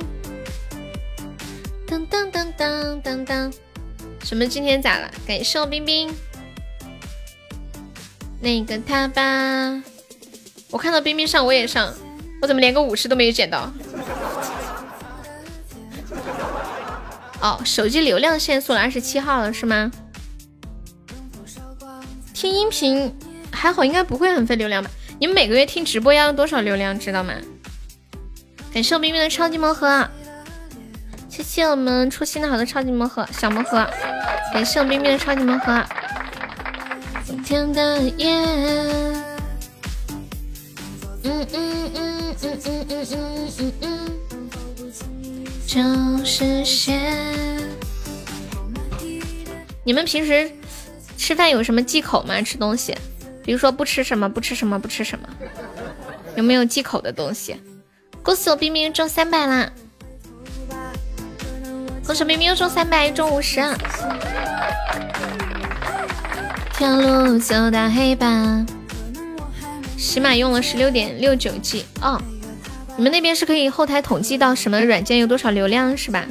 [SPEAKER 1] 当当当当当当，什么今天咋了？感谢我冰冰。那个他吧，我看到冰冰上我也上，我怎么连个五十都没有捡到？哦，手机流量限速了二十七号了是吗？听音频。还好，应该不会很费流量吧？你们每个月听直播要用多少流量，知道吗？感谢我冰冰的超级魔盒，谢谢我们初心的好的超级魔盒小魔盒，感谢我冰冰的超级魔盒。今天的夜，嗯嗯嗯嗯嗯嗯嗯嗯嗯，就是些。你们平时吃饭有什么忌口吗？吃东西？比如说不吃什么不吃什么不吃什么，有没有忌口的东西？恭喜我冰冰中三百啦！恭喜冰冰又中三百，中五十。条路走到黑吧。起码用了十六点六九 G 哦。你们那边是可以后台统计到什么软件有多少流量是吧？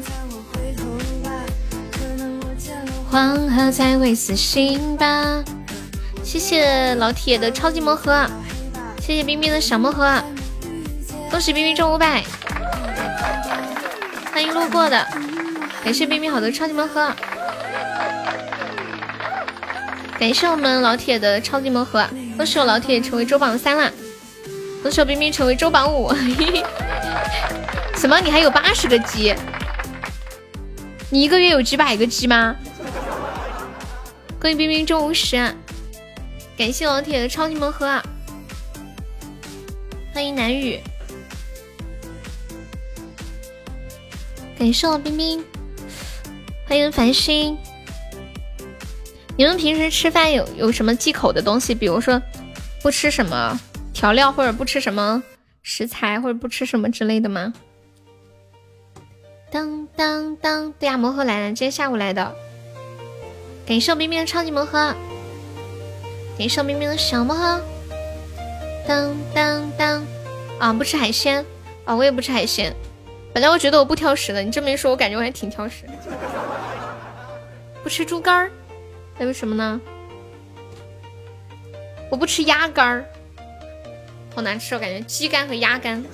[SPEAKER 1] 黄河才会死心吧。谢谢老铁的超级魔盒，谢谢冰冰的小魔盒，恭喜冰冰中五百，欢迎路过的，感谢冰冰好多超级魔盒，感谢我们老铁的超级魔盒，恭喜我老铁成为周榜三啦，恭喜我冰冰成为周榜五，什么？你还有八十个鸡？你一个月有几百个鸡吗？恭喜冰冰中五十。感谢老铁的超级魔盒，欢迎南雨，感谢我冰冰，欢迎繁星。你们平时吃饭有有什么忌口的东西？比如说不吃什么调料，或者不吃什么食材，或者不吃什么之类的吗？当当当，对呀，魔盒来了，今天下午来的。感谢我冰冰的超级魔盒，谢我冰冰的小魔盒。当当当，啊，不吃海鲜啊，我也不吃海鲜。本来我觉得我不挑食的，你这么一说，我感觉我还挺挑食。不吃猪肝儿，那为什么呢？我不吃鸭肝儿，好难吃，我感觉鸡肝和鸭肝。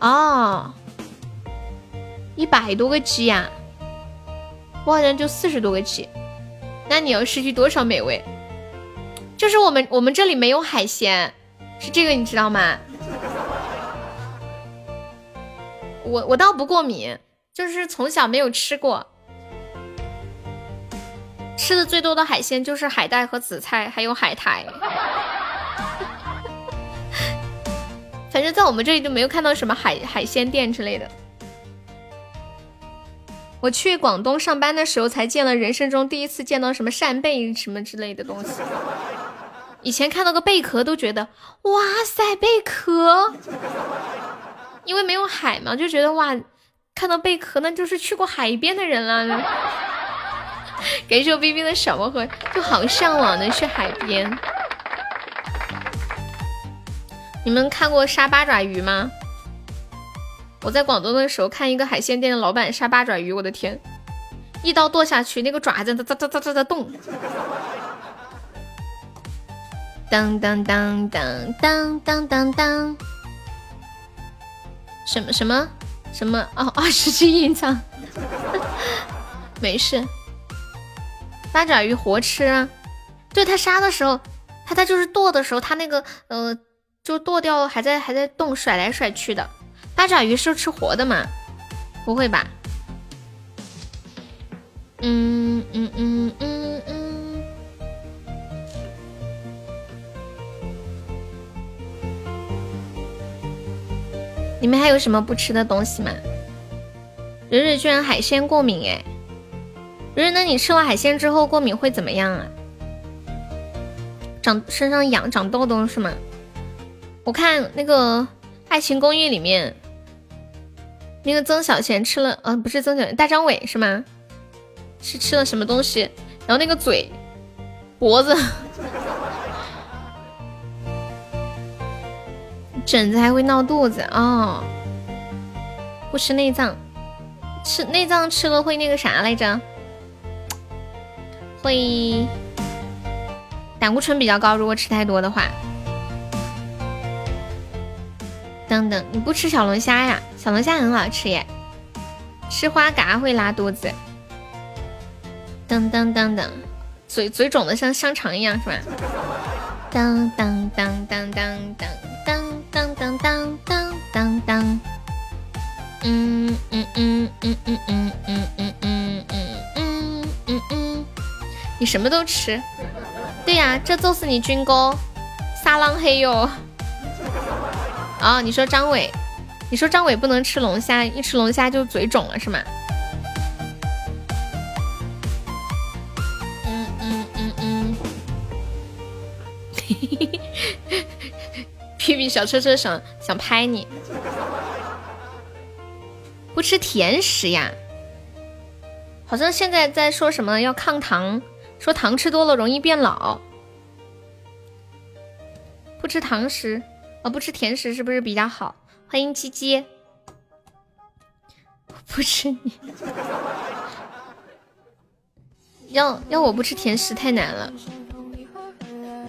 [SPEAKER 1] 哦。一百多个鸡呀，我好像就四十多个鸡，那你要失去多少美味？就是我们我们这里没有海鲜，是这个你知道吗？我我倒不过敏，就是从小没有吃过，吃的最多的海鲜就是海带和紫菜，还有海苔。反正在我们这里就没有看到什么海海鲜店之类的。我去广东上班的时候，才见了人生中第一次见到什么扇贝什么之类的东西。以前看到个贝壳都觉得哇塞贝壳，因为没有海嘛，就觉得哇，看到贝壳那就是去过海边的人了。感谢我冰冰的小魔盒，就好向往的去海边。你们看过杀八爪鱼吗？我在广东的时候看一个海鲜店的老板杀八爪鱼，我的天，一刀剁下去，那个爪子哒哒哒哒哒动。当当当当当当当当，什么什么什么？哦，二十级隐藏，没事。八爪鱼活吃啊？对他杀的时候，他他就是剁的时候，他那个呃，就剁掉还在还在动，甩来甩去的。八爪鱼是吃活的吗？不会吧？嗯嗯嗯嗯嗯。你们还有什么不吃的东西吗？蕊蕊居然海鲜过敏哎！蕊蕊，那你吃完海鲜之后过敏会怎么样啊？长身上痒、长痘痘是吗？我看那个《爱情公寓》里面。那个曾小贤吃了，嗯，不是曾小贤，大张伟是吗？是吃了什么东西？然后那个嘴、脖子、疹子还会闹肚子哦。不吃内脏，吃内脏吃了会那个啥来着？会胆固醇比较高，如果吃太多的话。等等，你不吃小龙虾呀？小龙虾很好吃耶，吃花蛤会拉肚子。噔噔噔噔，嘴嘴肿的像香肠一样是吧？当当当当当当当当当当当当。嗯嗯嗯嗯嗯嗯嗯嗯嗯嗯嗯嗯嗯，你什么都吃？对呀，这就是你军哥，撒浪嘿哟。啊，你说张伟，你说张伟不能吃龙虾，一吃龙虾就嘴肿了是吗？嗯嗯嗯嗯，屁屁小车车想想拍你，不吃甜食呀？好像现在在说什么要抗糖，说糖吃多了容易变老，不吃糖食。哦，不吃甜食是不是比较好？欢迎鸡鸡，不吃你，要要我不吃甜食太难了。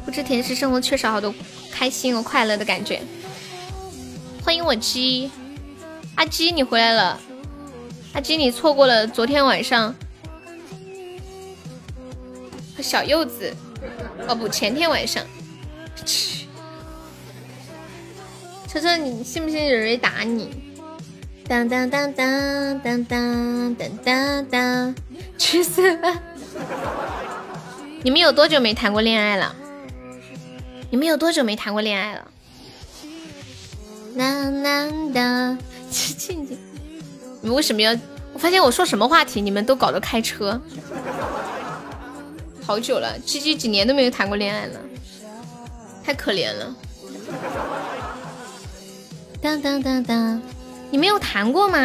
[SPEAKER 1] 不吃甜食，生活缺少好多开心和快乐的感觉。欢迎我鸡，阿鸡你回来了，阿鸡你错过了昨天晚上和小柚子，哦不，前天晚上。车车，你信不信有人打你？当当当当当当当当当，去死吧！你们有多久没谈过恋爱了？你们有多久没谈过恋爱了？啦啦的，静静，你们为什么要？我发现我说什么话题，你们都搞着开车。好久了，七七几年都没有谈过恋爱了，太可怜了。当当当当，你没有谈过吗？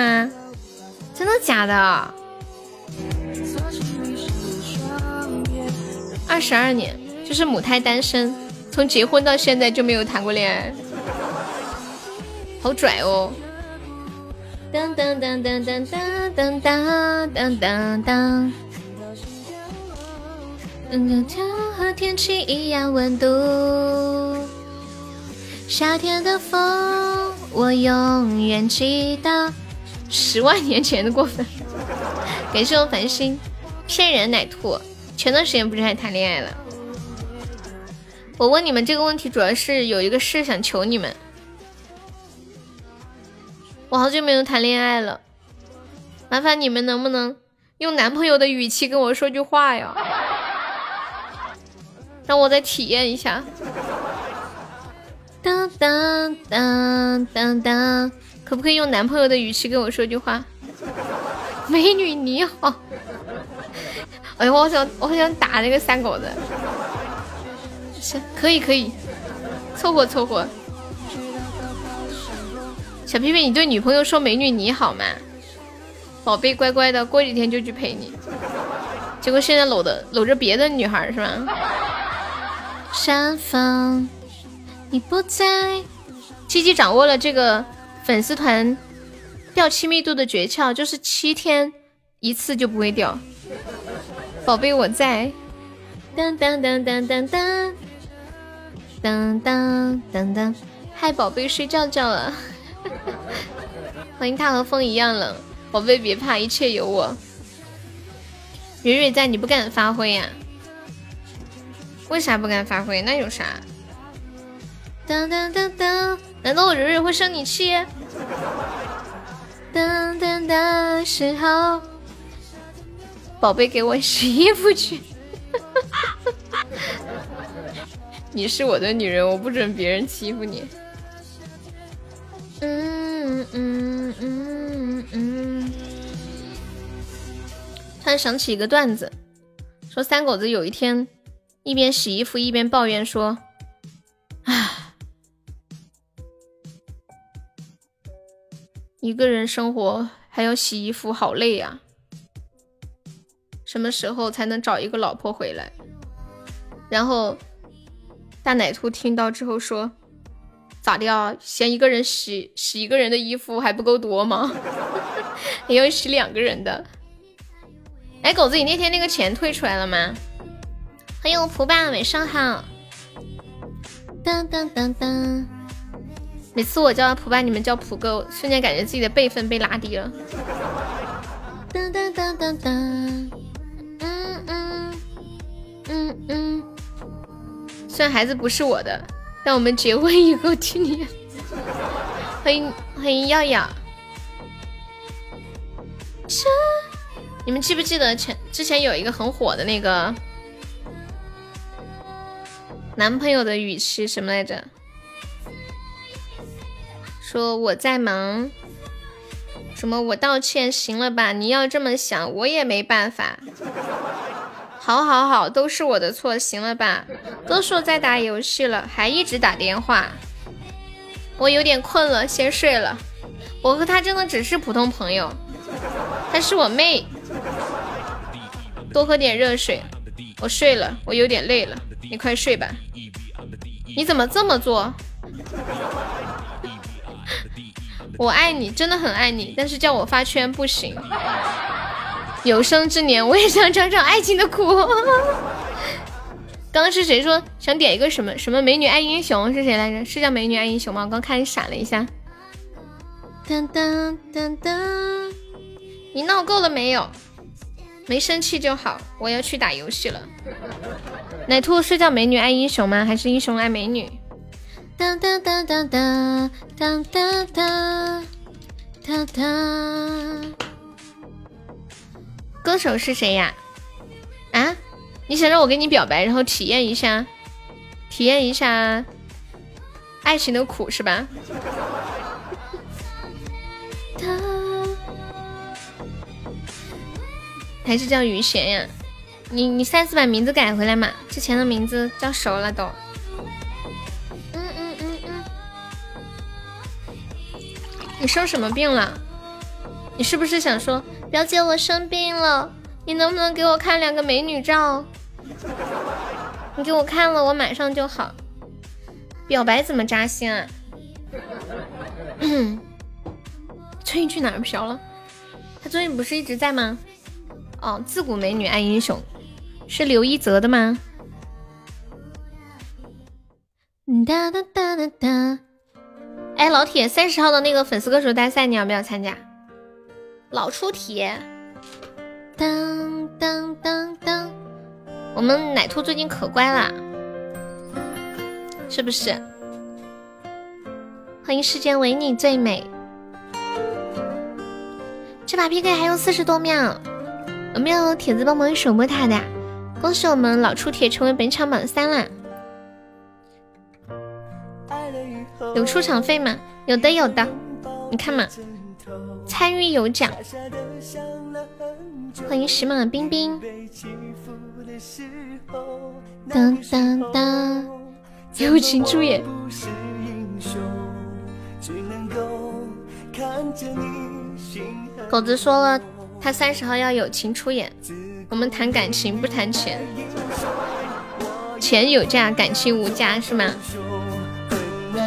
[SPEAKER 1] 真的假的？二十二年，就是母胎单身，从结婚到现在就没有谈过恋爱，好拽哦！当当当当当当当当当当当。嗯，天和天气一样温度，夏天的风我永远记得。十万年前的过分，感谢我繁星，骗人奶兔，前段时间不是还谈恋爱了？我问你们这个问题，主要是有一个事想求你们。我好久没有谈恋爱了，麻烦你们能不能用男朋友的语气跟我说句话呀？让我再体验一下。当当当当。可不可以用男朋友的语气跟我说句话？美女你好。哎呀，我好想，我好想打那个三狗子。行，可以可以，凑合凑合。小屁屁，你对女朋友说美女你好吗？宝贝乖乖的，过几天就去陪你。结果现在搂的搂着别的女孩是吗？山峰，你不在。七七掌握了这个。粉丝团掉亲密度的诀窍就是七天一次就不会掉。宝贝我在。当当当当当当当当当当。嗨，宝贝睡觉觉了。欢迎他和风一样冷。宝贝别怕，一切有我。蕊蕊在，你不敢发挥呀？为啥不敢发挥？那有啥？噔噔噔噔。难道我蕊蕊会生你气？等等的时候，宝贝给我洗衣服去。你是我的女人，我不准别人欺负你。嗯嗯嗯嗯。突然想起一个段子，说三狗子有一天一边洗衣服一边抱怨说：“ 唉。”一个人生活还要洗衣服，好累呀！什么时候才能找一个老婆回来？然后大奶兔听到之后说：“咋的啊？嫌一个人洗洗一个人的衣服还不够多吗？还要洗两个人的？”哎，狗子，你那天那个钱退出来了吗？欢迎我蒲爸，晚上好。当当当当。每次我叫他普爸，你们叫普哥，瞬间感觉自己的辈分被拉低了。噔噔噔噔噔，嗯嗯嗯嗯。虽然孩子不是我的，但我们结婚以后听你。欢迎欢迎耀耀。你们记不记得前之前有一个很火的那个男朋友的语气什么来着？说我在忙，什么我道歉行了吧？你要这么想，我也没办法。好好好，都是我的错，行了吧？都说在打游戏了，还一直打电话。我有点困了，先睡了。我和他真的只是普通朋友，他是我妹。多喝点热水。我睡了，我有点累了，你快睡吧。你怎么这么做？我爱你，真的很爱你，但是叫我发圈不行。有生之年我也想尝尝爱情的苦。刚刚是谁说想点一个什么什么美女爱英雄？是谁来着？是叫美女爱英雄吗？我刚看你闪了一下。噔噔噔噔，你闹够了没有？没生气就好。我要去打游戏了。奶兔是叫美女爱英雄吗？还是英雄爱美女？当当当当当当当当当，歌手是谁呀？啊，你想让我给你表白，然后体验一下，体验一下爱情的苦是吧？还是叫于贤呀？你你下次把名字改回来嘛？之前的名字叫熟了都。你生什么病了？你是不是想说表姐我生病了？你能不能给我看两个美女照？你给我看了，我马上就好。表白怎么扎心啊？最近去哪儿嫖了？他最近不是一直在吗？哦，自古美女爱英雄，是刘一泽的吗？哒哒哒哒哒。哎，老铁，三十号的那个粉丝歌手大赛，你要不要参加？老出题。当当当当，我们奶兔最近可乖啦，是不是？欢迎世间唯你最美。这把 PK 还有四十多秒，有没有铁子帮忙守波塔的？恭喜我们老出铁成为本场榜三啦！有出场费吗？有的有的，你看嘛，参与有奖。欢迎喜马冰冰。当当当，友情出演。狗子说了，他三十号要友情出演，我们谈感情不谈钱，钱有价，感情无价，是吗？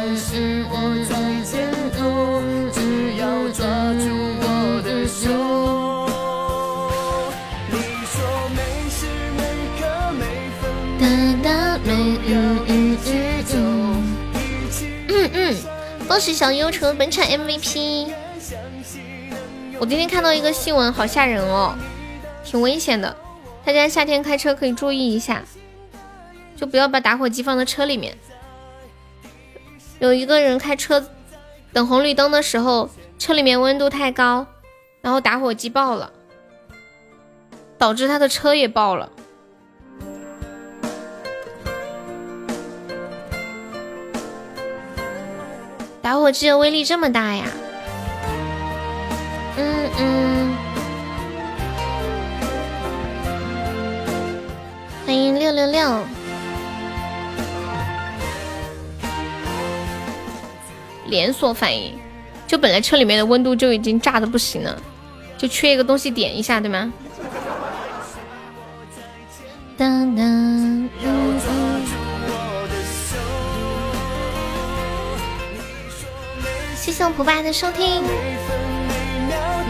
[SPEAKER 1] 嗯嗯嗯嗯嗯，只要抓住我的手。嗯嗯，恭喜小优成本场 MVP。我今天看到一个新闻，好吓人哦，挺危险的，大家夏天开车可以注意一下，就不要把打火机放在车里面。有一个人开车等红绿灯的时候，车里面温度太高，然后打火机爆了，导致他的车也爆了。打火机的威力这么大呀！嗯嗯，欢迎六六六。连锁反应，就本来车里面的温度就已经炸的不行了，就缺一个东西点一下，对吗？当当。谢谢我蒲爸的收听。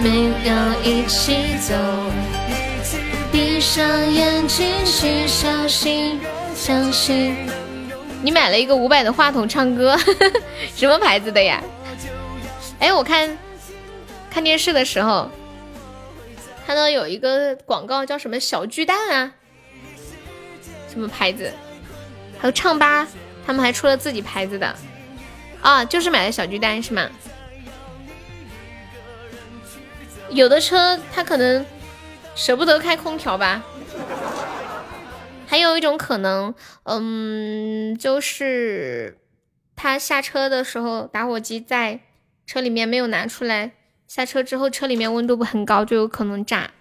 [SPEAKER 1] 没有一起走，闭上眼睛去相信，相信。你买了一个五百的话筒唱歌，什么牌子的呀？哎，我看看电视的时候看到有一个广告，叫什么小巨蛋啊？什么牌子？还有唱吧，他们还出了自己牌子的。啊，就是买的小巨蛋是吗？有的车他可能舍不得开空调吧。还有一种可能，嗯，就是他下车的时候打火机在车里面没有拿出来，下车之后车里面温度不很高，就有可能炸。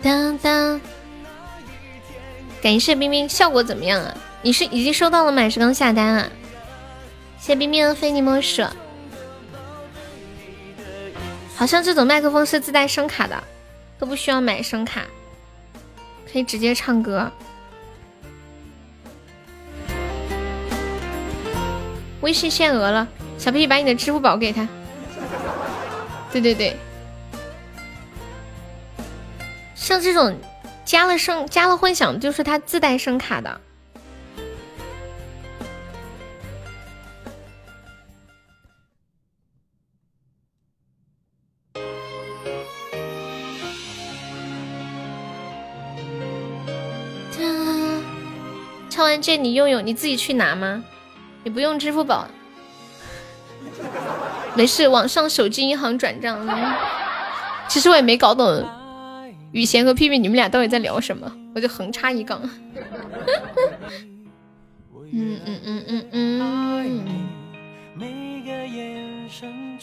[SPEAKER 1] 当当，感谢冰冰，效果怎么样啊？你是已经收到了吗？还是刚下单啊？谢冰冰非你莫属。好像这种麦克风是自带声卡的，都不需要买声卡，可以直接唱歌。微信限额了，小屁把你的支付宝给他。对对对，像这种加了声、加了混响，就是它自带声卡的。唱完这你用用，你自己去拿吗？你不用支付宝，没事，网上手机银行转账。其实我也没搞懂雨贤和屁屁你们俩到底在聊什么，我就横插一杠。嗯嗯嗯嗯嗯。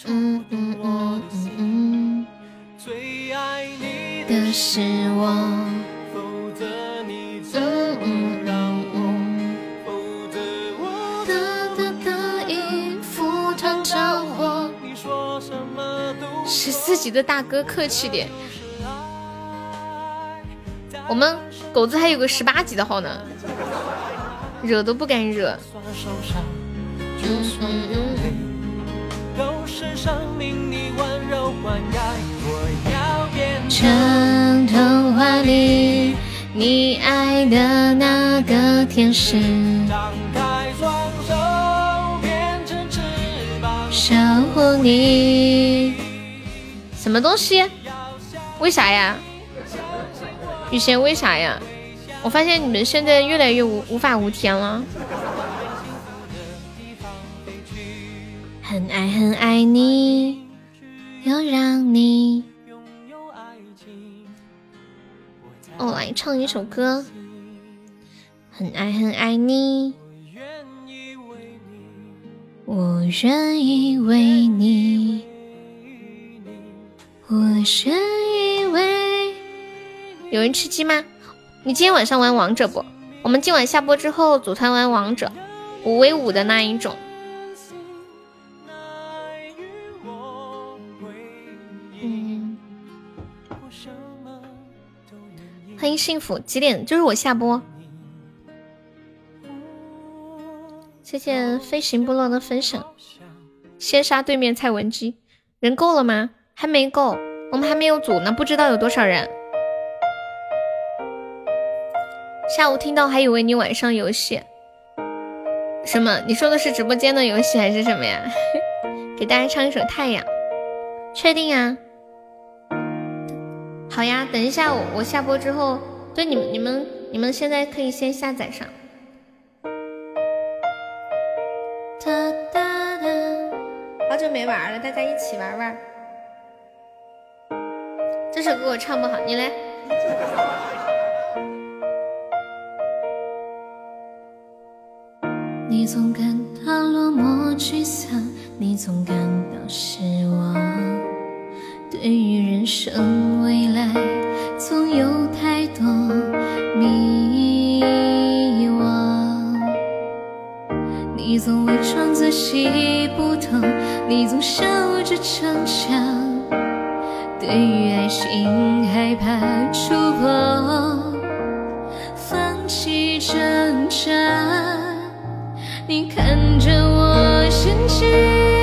[SPEAKER 1] 嗯嗯嗯嗯。最爱你的是我。自己的大哥客气点。我们狗子还有个十八级的号呢，惹都不敢惹。像童话里你爱的那个天使，守护你。什么东西？为啥呀？雨贤，为啥呀？我发现你们现在越来越无无法无天了。很爱很爱你，又让你。我来唱一首歌。很爱很爱你，我愿意为你，我深以为。有人吃鸡吗？你今天晚上玩王者不？我们今晚下播之后组团玩王者，五 v 五的那一种。欢迎幸福，几点？就是我下播。谢谢飞行部落的分享。先杀对面蔡文姬，人够了吗？还没够，我们还没有组呢，不知道有多少人。下午听到还以为你晚上游戏。什么？你说的是直播间的游戏还是什么呀？给大家唱一首《太阳》，确定啊？好呀，等一下我我下播之后，对你们你们你们现在可以先下载上。哒哒哒，好久没玩了，大家一起玩玩。这首歌我唱不好，你来。你总感到落寞沮丧，你总感到失望。对于人生未来，总有太多迷惘。你总伪装自己不懂，你总笑着逞强。对于爱情，害怕触碰，放弃挣扎。你看着我深情。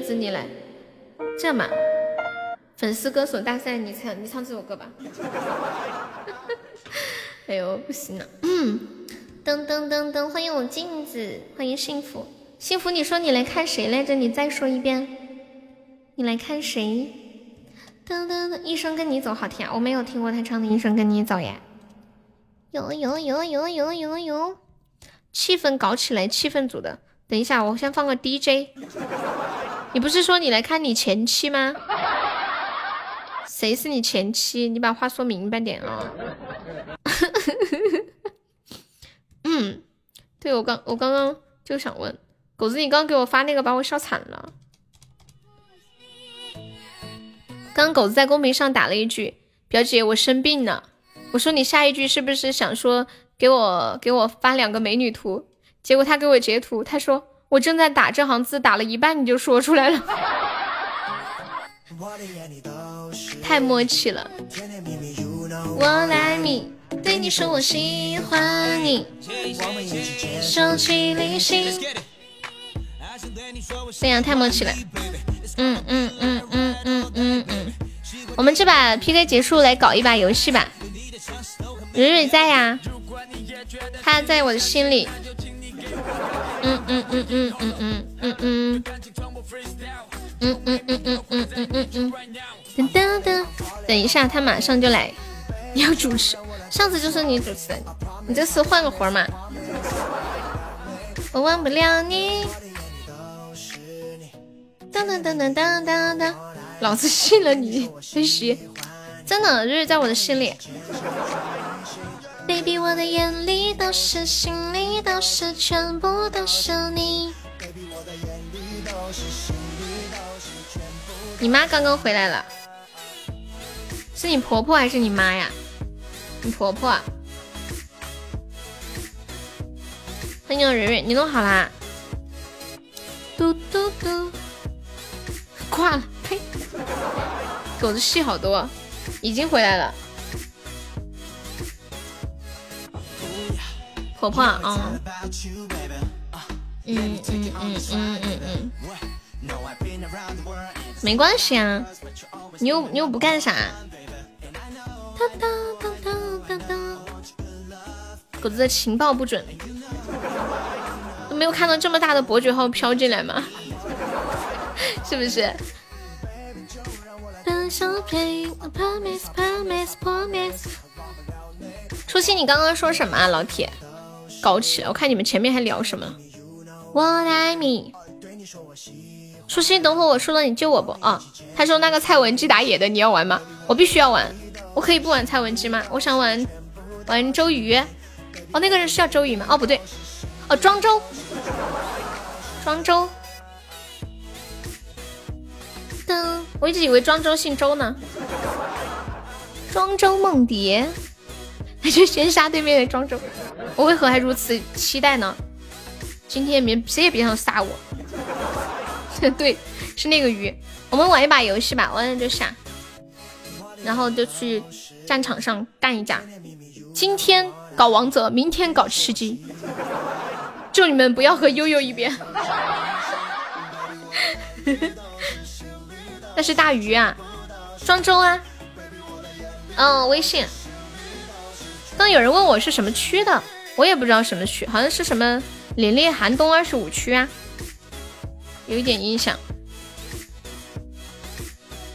[SPEAKER 1] 子，你来，这样吧，粉丝歌手大赛，你唱，你唱这首歌吧。哎呦，不行了。嗯，噔噔噔噔，欢迎我镜子，欢迎幸福，幸福，你说你来看谁来着？你再说一遍，你来看谁？噔噔噔，一生跟你走，好听啊！我没有听过他唱的《一生跟你走》呀。有有有有有有有，气氛搞起来，气氛组的。等一下，我先放个 DJ。你不是说你来看你前妻吗？谁是你前妻？你把话说明白点啊！嗯，对我刚我刚刚就想问狗子，你刚刚给我发那个把我笑惨了。刚狗子在公屏上打了一句：“表姐，我生病了。”我说你下一句是不是想说给我给我发两个美女图？结果他给我截图，他说我正在打这行字，打了一半你就说出来了，太默契了。我爱你，对你说我喜欢你，手机里信。对呀，太默契了。嗯嗯嗯嗯嗯嗯嗯，我们这把 PK 结束，来搞一把游戏吧。蕊蕊在呀，他在我的心里。嗯嗯嗯嗯嗯嗯嗯嗯，嗯嗯嗯嗯嗯嗯嗯嗯，噔噔，等一下，他马上就来。你要主持，上次就是你主持，你这次换个活嘛。我忘不了你。当当当当当当当，老子信了你，真是，真的，瑞瑞在我的心里。baby，我的眼里都是，心里都是，全部都是你。你妈刚刚回来了，是你婆婆还是你妈呀？你婆婆。欢迎蕊蕊，你弄好啦？嘟嘟嘟。挂了，呸！狗子戏好多，已经回来了。婆婆，啊，嗯。嗯嗯嗯嗯嗯，没关系啊，你又你又不干啥？当当当当当当，狗子的情报不准，都没有看到这么大的伯爵号飘进来吗？是不是？初心，你刚刚说什么啊，老铁？搞起来！我看你们前面还聊什么？我爱你。初心，等会我输了你救我不？啊，他说那个蔡文姬打野的你要玩吗？我必须要玩。我可以不玩蔡文姬吗？我想玩玩周瑜。哦，那个人是叫周瑜吗？哦，不对，哦，庄周，庄周。噔，我一直以为庄周姓周呢。庄周梦蝶，那就先杀对面的庄周。我为何还如此期待呢？今天别谁也别想杀我。对，是那个鱼。我们玩一把游戏吧，完了就下，然后就去战场上干一架。今天搞王者，明天搞吃鸡。祝你们不要和悠悠一边。那是大鱼啊，庄周啊，嗯，微信。刚有人问我是什么区的，我也不知道什么区，好像是什么凛冽寒冬二十五区啊，有一点印象。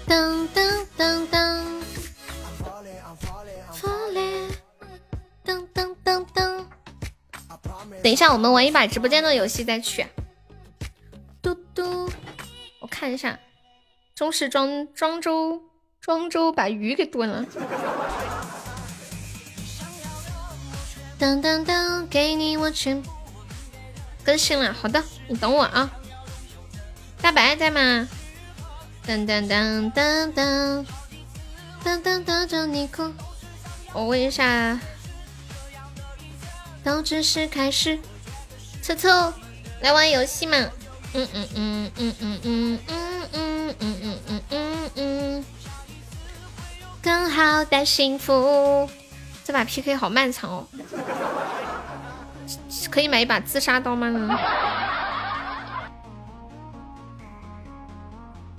[SPEAKER 1] 噔噔噔噔，噔噔噔噔。等一下，我们玩一把直播间的游戏再去。嘟嘟，我看一下。中式庄庄周庄周把鱼给炖了。当当当，给你我全更新了，好的，你等我啊。大白在吗？当当当当当当当当当，你哭。我问一下，都只是开始。凑凑，来玩游戏嘛？嗯嗯嗯嗯嗯嗯嗯嗯嗯嗯嗯嗯嗯。更好的幸福。这把 PK 好漫长哦，可以买一把自杀刀吗？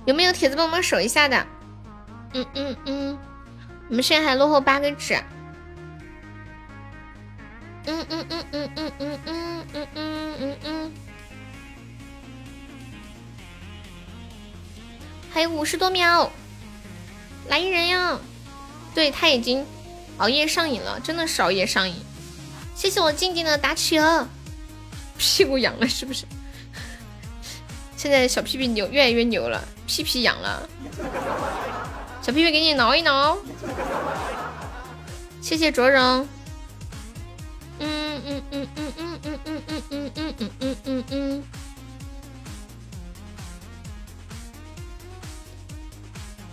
[SPEAKER 1] 有没有铁子帮忙守一下的？嗯嗯嗯，我们现在还落后八个纸。嗯嗯嗯嗯嗯嗯嗯嗯嗯嗯，还有五十多秒，来人呀！对他已经。熬夜上瘾了，真的是熬夜上瘾。谢谢我静静的打企鹅，屁股痒了是不是？现在小屁屁牛越来越牛了，屁屁痒了，小屁屁给你挠一挠。谢谢卓荣。嗯嗯嗯嗯嗯嗯嗯嗯嗯嗯嗯嗯嗯。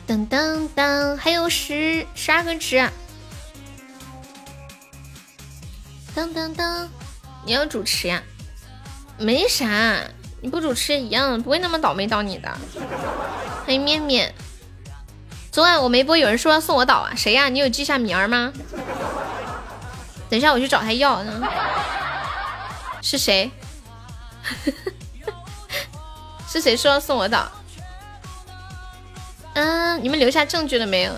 [SPEAKER 1] 噔噔噔，还有十十二个值。当当当！你要主持呀？没啥，你不主持一样，不会那么倒霉到你的。欢迎面面。昨晚我没播，有人说要送我岛啊？谁呀？你有记下名儿吗？等一下我去找他要呢。是谁？是谁说要送我岛？嗯，你们留下证据了没有？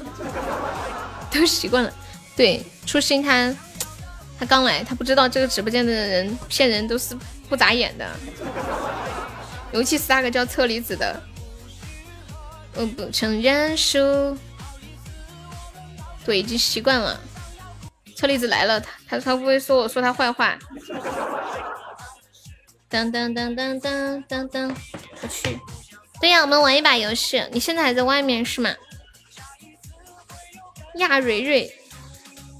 [SPEAKER 1] 都习惯了。对，初心他。他刚来，他不知道这个直播间的人骗人都是不眨眼的，尤其是那个叫车厘子的。我不承认输，对，已经习惯了。车厘子来了，他他他不会说我说他坏话。当当当当当当当，我去。对呀，我们玩一把游戏。你现在还在外面是吗？亚蕊蕊。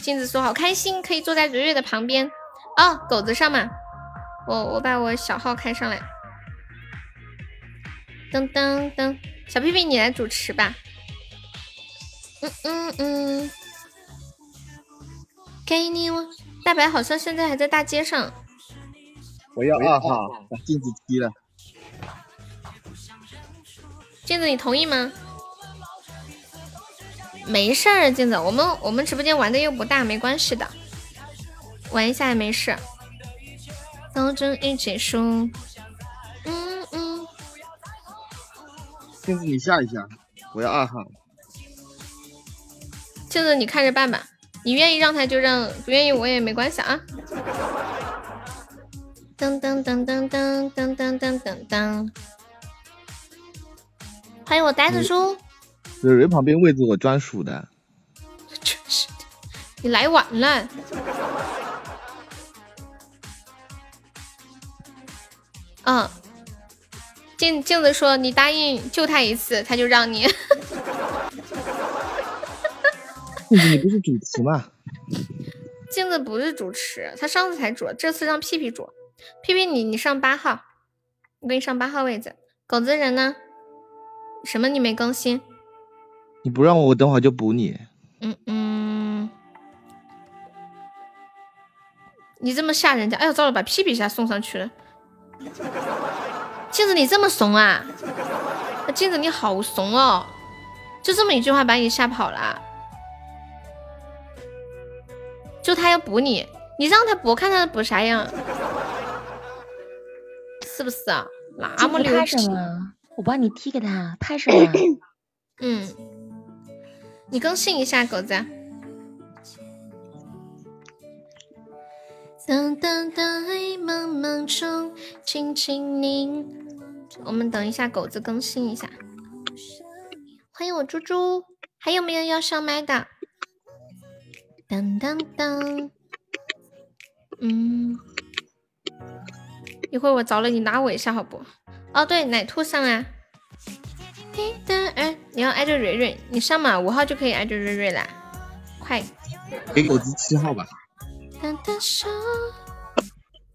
[SPEAKER 1] 镜子说好开心，可以坐在蕊蕊的旁边。哦，狗子上嘛，我我把我小号开上来，噔噔噔，小屁屁你来主持吧，嗯嗯嗯，给你我大白好像现在还在大街上，
[SPEAKER 2] 我要二号把镜子踢了，
[SPEAKER 1] 镜子你同意吗？没事儿，镜子，我们我们直播间玩的又不大，没关系的，玩一下也没事。当真一起输，嗯嗯。
[SPEAKER 2] 镜子，你下一下，我要二号。
[SPEAKER 1] 镜子，你看着办吧，你愿意让他就让，不愿意我也没关系啊。噔噔噔噔噔噔噔噔噔噔，欢迎我呆子叔。
[SPEAKER 2] 蕊蕊旁边位置我专属的，
[SPEAKER 1] 真是的，你来晚了。嗯，镜镜子说你答应救他一次，他就让你。
[SPEAKER 2] 镜子，你不是主持吗？
[SPEAKER 1] 镜子不是主持，他上次才主，这次让屁屁主。屁屁，你你上八号，我给你上八号位置。狗子人呢？什么你没更新？
[SPEAKER 2] 你不让我，我等会儿就补你。
[SPEAKER 1] 嗯嗯，你这么吓人家，哎呦，糟了，把屁屁一下送上去了。镜子，你这么怂啊？镜子，你好怂哦！就这么一句话把你吓跑了？就他要补你，你让他补，看他补啥样？是不是啊？那么牛
[SPEAKER 3] 皮？我帮你踢给他，拍什么？
[SPEAKER 1] 嗯。你更新一下狗子。等等等，茫茫中轻轻凝。我们等一下，狗子更新一下。欢迎我猪猪，还有没有要上麦的？当当当，嗯，一会儿我着了，你拉我一下好不？哦，对，奶兔上啊。你的耳你要挨着蕊蕊，你上嘛五号就可以挨着蕊蕊啦，快！
[SPEAKER 2] 给狗子七号吧。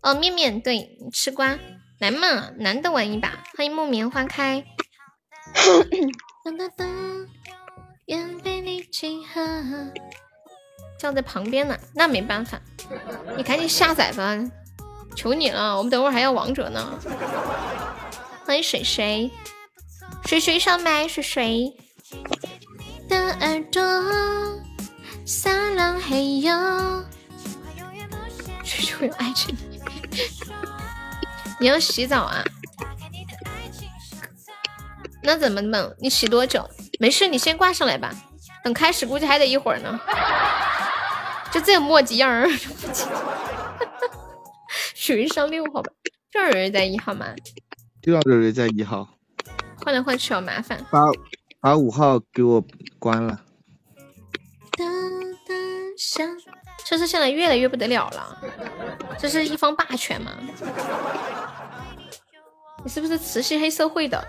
[SPEAKER 1] 哦，面面，对，吃瓜，来嘛，男的玩一把，欢迎木棉花开。叫在旁边呢，那没办法，你赶紧下载吧，求你了，我们等会儿还要王者呢。欢迎水水，水水上麦，水水的耳朵，撒浪嘿哟，水水会爱着你。你要洗澡啊？那怎么弄？你洗多久？没事，你先挂上来吧。等开始估计还得一会儿呢。就这墨迹样儿，属于上六号吧？这儿有人在一号吗？
[SPEAKER 2] 就让蕊蕊在一号。
[SPEAKER 1] 换来换去好麻烦。
[SPEAKER 2] 把把五号给我关了。
[SPEAKER 1] 车车现在越来越不得了了，这是一方霸权吗？你是不是慈禧黑社会的？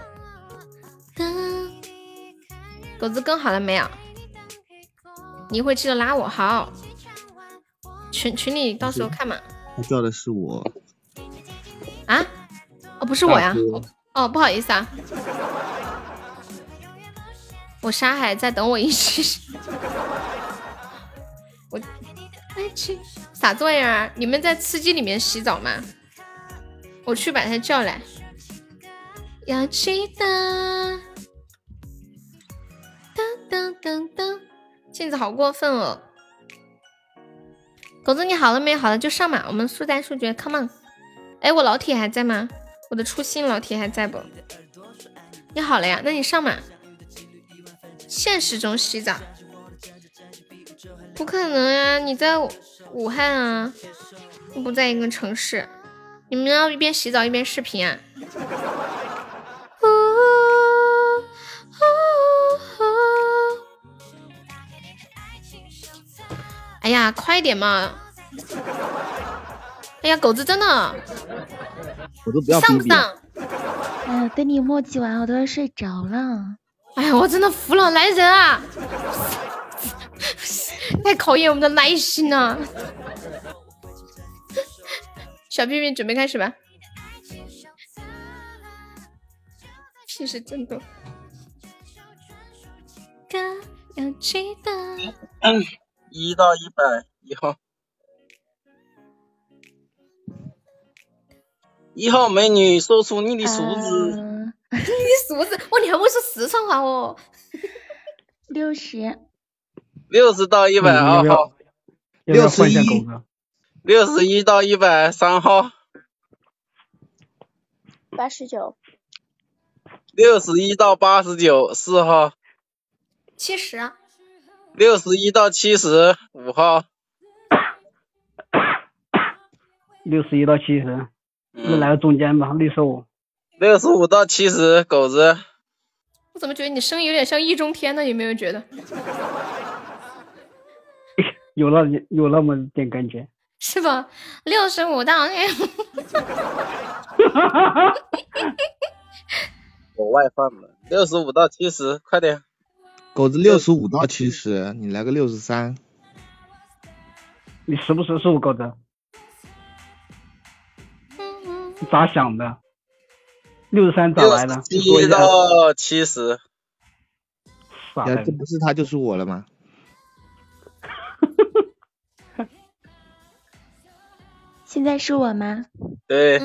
[SPEAKER 1] 狗子更好了没有？你一会记得拉我好。群群里到时候看嘛。
[SPEAKER 2] 他叫的是我。
[SPEAKER 1] 啊？哦，不是我呀。哦，不好意思啊。我沙海在等我一起。我啥作业啊？你们在吃鸡里面洗澡吗？我去把他叫来。要记得。噔噔噔噔，镜子好过分哦。狗子你好了没？好了就上嘛，我们速战速决，Come on！哎，我老铁还在吗？我的初心老铁还在不？你好了呀，那你上嘛。现实中洗澡？不可能呀，你在武汉啊，不在一个城市。你们要一边洗澡一边视频啊？哎呀，快点嘛！哎呀，狗子真的，
[SPEAKER 2] 我都不要
[SPEAKER 1] 上不上？
[SPEAKER 3] 哎呀，等你墨迹完，我都要睡着了。
[SPEAKER 1] 哎呀，我真的服了，来人啊！太考验我们的耐心了。小屁屁准备开始吧。屁事真多。要记得。
[SPEAKER 4] 一到一百一号，一号美女，说出你的数字。
[SPEAKER 1] 你的数字？哇，你还会说四川话哦？
[SPEAKER 3] 六十。
[SPEAKER 4] 六十到一百二号。
[SPEAKER 2] 六十一。
[SPEAKER 4] 六十一到一百三号。
[SPEAKER 5] 八十九。
[SPEAKER 4] 六十一到八十九四号。
[SPEAKER 1] 七十。
[SPEAKER 4] 六十一到七十五号，
[SPEAKER 6] 六十一到七十，那来个中间吧，六十五。
[SPEAKER 4] 六十五到七十，狗子。
[SPEAKER 1] 我怎么觉得你声音有点像易中天呢？有没有觉得？
[SPEAKER 6] 有 那有那么点感觉。
[SPEAKER 1] 是吧？六十五到。
[SPEAKER 4] 我外放了，六十五到七十，快点。
[SPEAKER 2] 狗子六十五到七十，你来个六十三。
[SPEAKER 6] 你识不识数，狗子？咋想的？六十三咋来的？
[SPEAKER 4] 一到七十。
[SPEAKER 2] 呀，这不是他就是我了吗？
[SPEAKER 3] 现在是我吗？
[SPEAKER 4] 对。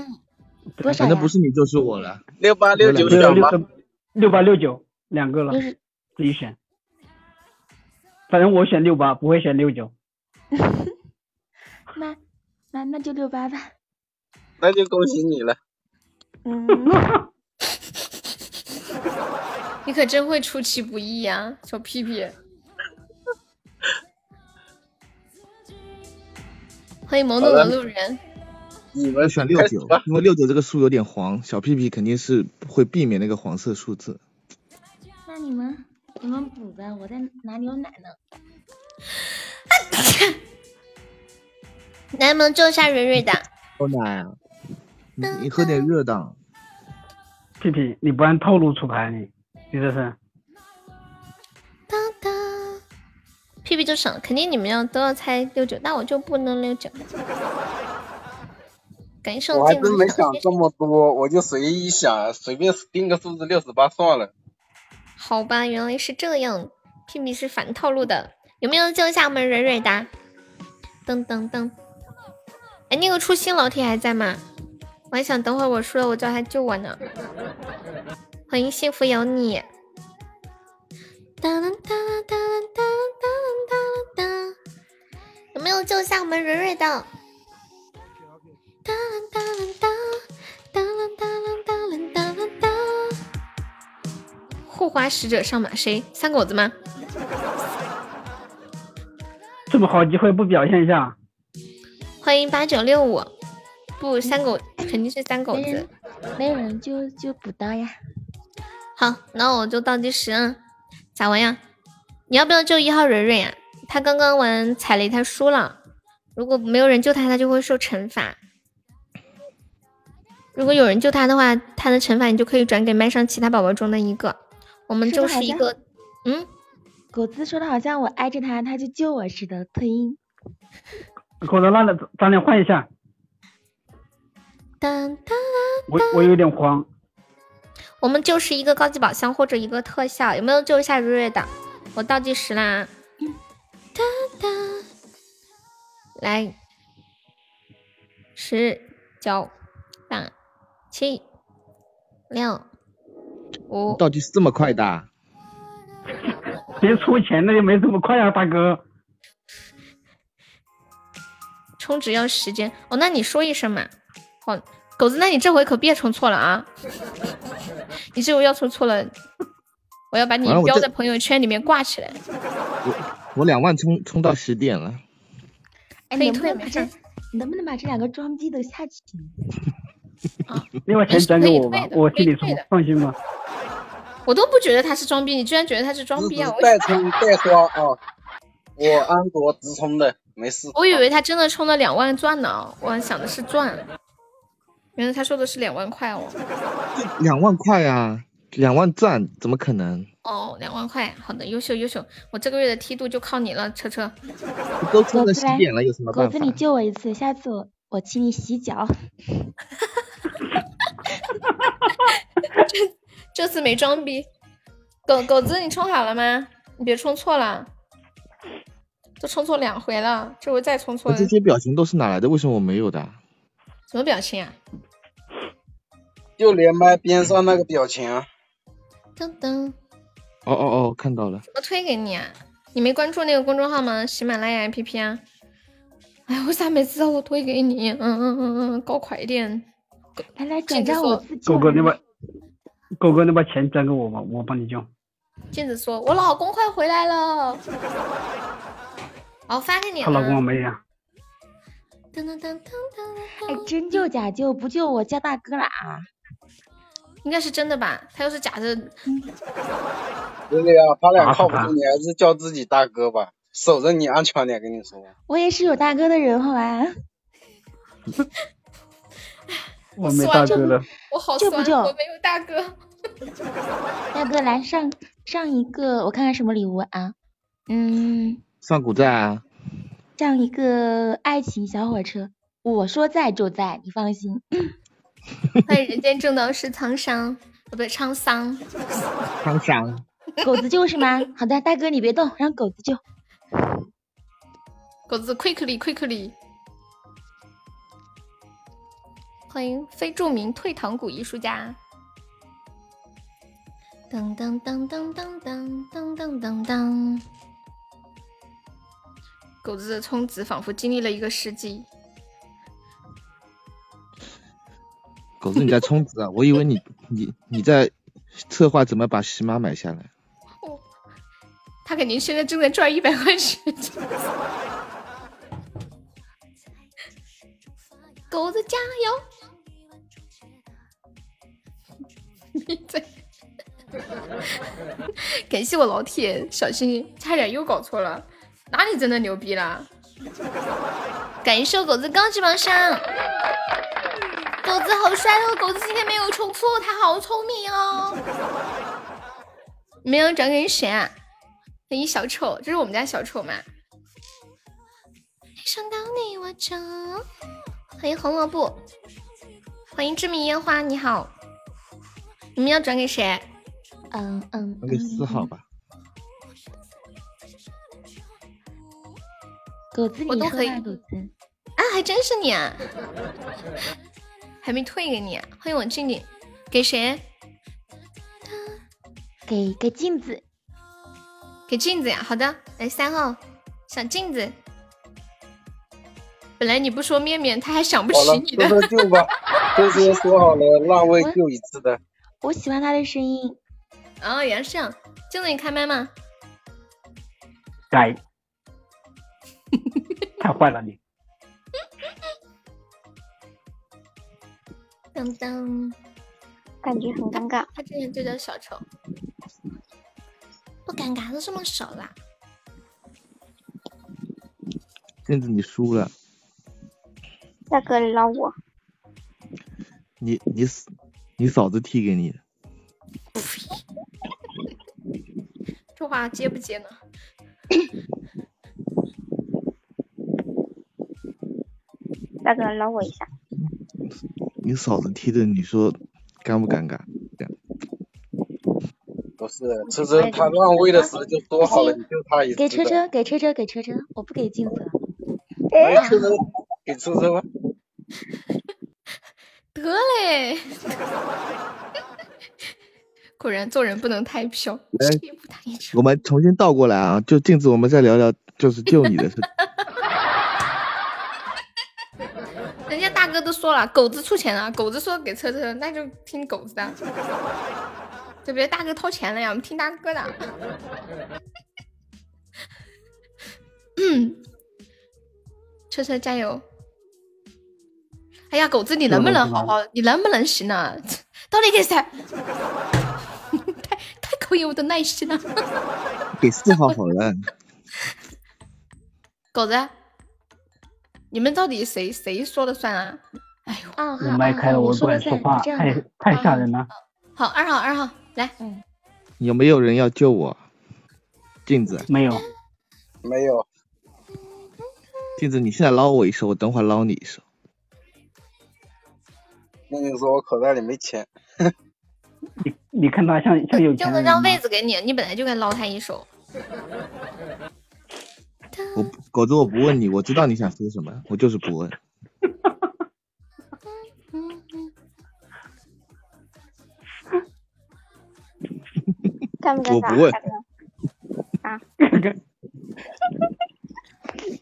[SPEAKER 3] 多少
[SPEAKER 2] 反正不是你就是我了。
[SPEAKER 4] 六八六九
[SPEAKER 6] 选吧。六八六九两个了。自己选，反正我选六八，不会选六九。
[SPEAKER 3] 那那那就六八吧。
[SPEAKER 4] 那就恭喜你了。
[SPEAKER 3] 嗯。
[SPEAKER 1] 你可真会出其不意呀，小屁屁。欢迎懵懂的路人。
[SPEAKER 2] 你们选六九，因为六九这个数有点黄，小屁屁肯定是会避免那个黄色数字。
[SPEAKER 3] 那你们？你们补呗，我在拿牛奶呢。
[SPEAKER 1] 能不能救一下蕊蕊的？
[SPEAKER 2] 牛奶啊，你你喝点热的。
[SPEAKER 6] 屁屁，你不按套路出牌，你你这是？
[SPEAKER 1] 屁屁就省，肯定你们要都要猜六九，那我就不能六九。感谢
[SPEAKER 4] 我还真没想这么多，我就随意想，随便定个数字六十八算了。
[SPEAKER 1] 好吧，原来是这样，屁屁是反套路的，有没有救一下我们蕊蕊的？噔噔噔，哎，那个初心老铁还在吗？我还想等会儿我输了，我叫他救我呢。欢迎幸福有你。哒啦哒啦哒啦哒啦哒啦哒有没有救一下我们蕊蕊的？哒啦哒啦哒，哒啦哒啦哒啦哒啦哒。护花使者上马，谁？三狗子吗？
[SPEAKER 6] 这么好机会不表现一下？
[SPEAKER 1] 欢迎八九六五，不，三狗肯定是三狗子，
[SPEAKER 3] 没有人就就补刀呀。
[SPEAKER 1] 好，那我就倒计时啊，咋玩呀？你要不要救一号蕊蕊呀？他刚刚玩踩雷，他输了，如果没有人救他，他就会受惩罚。如果有人救他的话，他的惩罚你就可以转给麦上其他宝宝中的一个。我们就是一个，嗯，
[SPEAKER 3] 狗子说的好像我挨着他，他就救我似的，特音。
[SPEAKER 6] 狗子，那咱俩换一下。
[SPEAKER 1] 当当
[SPEAKER 6] 我我有点慌。
[SPEAKER 1] 我们就是一个高级宝箱或者一个特效，有没有救一下瑞瑞的？我倒计时啦。哒哒，来，十九八七六五。
[SPEAKER 2] 倒计时这么快的？
[SPEAKER 6] 别出钱了，也没这么快啊，大哥。
[SPEAKER 1] 充值要时间哦，那你说一声嘛。好，狗子，那你这回可别充错了啊！你这回要充错了，我要把你标在朋友圈里面挂起来。
[SPEAKER 2] 我我两万充充到十点了。
[SPEAKER 3] 哎，你能不能把这，你能不能把这两个装逼的下去？
[SPEAKER 1] 啊，
[SPEAKER 6] 另外钱转给我吧，我替你充，放心吧。
[SPEAKER 1] 我都不觉得他是装逼，你居然觉得他是装逼啊！
[SPEAKER 4] 我再充再刷啊！我安卓直充的，没事。
[SPEAKER 1] 我以为他真的充了两万钻呢，我还想的是钻，原来他说的是两万块哦。
[SPEAKER 2] 两万块啊，两万钻怎么可能？
[SPEAKER 1] 哦，两万块，好的，优秀优秀，我这个月的梯度就靠你了，车车。
[SPEAKER 2] 都充了十点了，有什么办
[SPEAKER 3] 法？狗子，你救我一次，下次我我请你洗脚。
[SPEAKER 1] 这这次没装逼，狗狗子，你充好了吗？你别充错了。都充错两回了，这回再充错。
[SPEAKER 2] 这些表情都是哪来的？为什么我没有的？
[SPEAKER 1] 什么表情啊？
[SPEAKER 4] 就连麦边上那个表情啊。
[SPEAKER 1] 噔噔。
[SPEAKER 2] 哦哦哦，看到了。
[SPEAKER 1] 怎么推给你啊！你没关注那个公众号吗？喜马拉雅 APP 啊。哎呀，为啥每次让我推给你？嗯嗯嗯嗯，搞快点。
[SPEAKER 3] 来来，转账我自己。
[SPEAKER 6] 狗哥，你把狗哥，你把钱转给我吧，我帮你交。
[SPEAKER 1] 镜子说：“我老公快回来了。”哦发给你了。
[SPEAKER 6] 她老公没呀？
[SPEAKER 3] 噔噔噔噔噔！哎，真救假救？不救我叫大哥了啊！
[SPEAKER 1] 应该是真的吧？他要是假的，
[SPEAKER 4] 真的呀，他俩靠不住，你还是叫自己大哥吧，守着你安全点。跟你说，
[SPEAKER 3] 我也是有大哥的人，好吧？
[SPEAKER 6] 我没大哥了，
[SPEAKER 1] 我好酸，我没有大哥。
[SPEAKER 3] 大哥来上上一个，我看看什么礼物啊？嗯。
[SPEAKER 2] 上古寨啊，
[SPEAKER 3] 上一个爱情小火车，我说在就在，你放心。
[SPEAKER 1] 欢迎人间正道是沧桑，不对，沧桑。
[SPEAKER 2] 沧桑。
[SPEAKER 3] 狗子救是吗？好的，大哥你别动，让狗子救。
[SPEAKER 1] 狗子 quickly quickly。欢迎非著名退堂鼓艺术家。噔噔噔噔噔噔噔噔噔噔。狗子的充值仿佛经历了一个世纪。
[SPEAKER 2] 狗子，你在充值啊？我以为你你你在策划怎么把喜马买下来。
[SPEAKER 1] 他肯定现在正在赚一百块钱。狗子加油！你在！感谢我老铁，小心差点又搞错了。哪里真的牛逼了？感谢狗子高级榜上，狗子好帅哦！狗子今天没有充错，他好聪明哦。没有转给谁啊？欢迎小丑，这是我们家小丑吗？想到你我就欢迎红萝卜，欢迎知名烟花，你好，你们要转给谁？
[SPEAKER 3] 嗯嗯，
[SPEAKER 2] 转给四号吧。
[SPEAKER 3] 狗子，
[SPEAKER 1] 我都可以。
[SPEAKER 3] 狗子，
[SPEAKER 1] 啊，还真是你啊，还没退给你。欢迎我静静，给谁？
[SPEAKER 3] 给给镜子，
[SPEAKER 1] 给镜子呀。好的，来三号，小镜子。本来你不说面面，他还想不起你的。
[SPEAKER 4] 好了，救吧，都是说好了让位救一次的。
[SPEAKER 3] 我喜欢他的声音。
[SPEAKER 1] 哦，原来是这样。镜子，你开麦吗？
[SPEAKER 6] 改。太坏了你。
[SPEAKER 1] 当当，
[SPEAKER 3] 感觉很尴尬。
[SPEAKER 1] 他之前就叫小丑，不尴尬，都这么熟啦。
[SPEAKER 2] 镜子，你输了。
[SPEAKER 3] 大哥，你捞我。
[SPEAKER 2] 你你嫂你嫂子踢给你的。
[SPEAKER 1] 这话接不接呢？
[SPEAKER 3] 大哥，捞我一下。
[SPEAKER 2] 你嫂子踢的，你说尴不尴尬？
[SPEAKER 4] 不是，车车他让位的时候就说好了，你就他一次。
[SPEAKER 3] 给车车，给车车，给车车，我不给镜子。
[SPEAKER 4] 给车车，给车车吧。
[SPEAKER 1] 得嘞，果然做人不能太飘。
[SPEAKER 2] 我们重新倒过来啊，就镜子，我们再聊聊，就是救你的事。
[SPEAKER 1] 人家大哥都说了，狗子出钱了，狗子说给车车，那就听狗子的，对不对？大哥掏钱了呀，我们听大哥的。嗯，车车加油！哎呀，狗子你能不能好好？你能不能行呢？到底给谁？太太考验我的耐心了。
[SPEAKER 2] 给四号好了。
[SPEAKER 1] 狗子。你们到底谁谁说了算啊？哎呦，
[SPEAKER 6] 我麦开了，我不敢说话，太太吓人了。
[SPEAKER 1] 好，二号，二号来。嗯。
[SPEAKER 2] 有没有人要救我？镜子。
[SPEAKER 6] 没有。
[SPEAKER 4] 没有。
[SPEAKER 2] 镜子，你现在捞我一手，我等会捞你一手。
[SPEAKER 4] 那你说我口袋里没钱。
[SPEAKER 6] 你你看他像像有钱。
[SPEAKER 1] 镜子让位子给你，你本来就该捞他一手。
[SPEAKER 2] 我狗子，我不问你，我知道你想说什么，我就是不问。我不问。
[SPEAKER 3] 啊。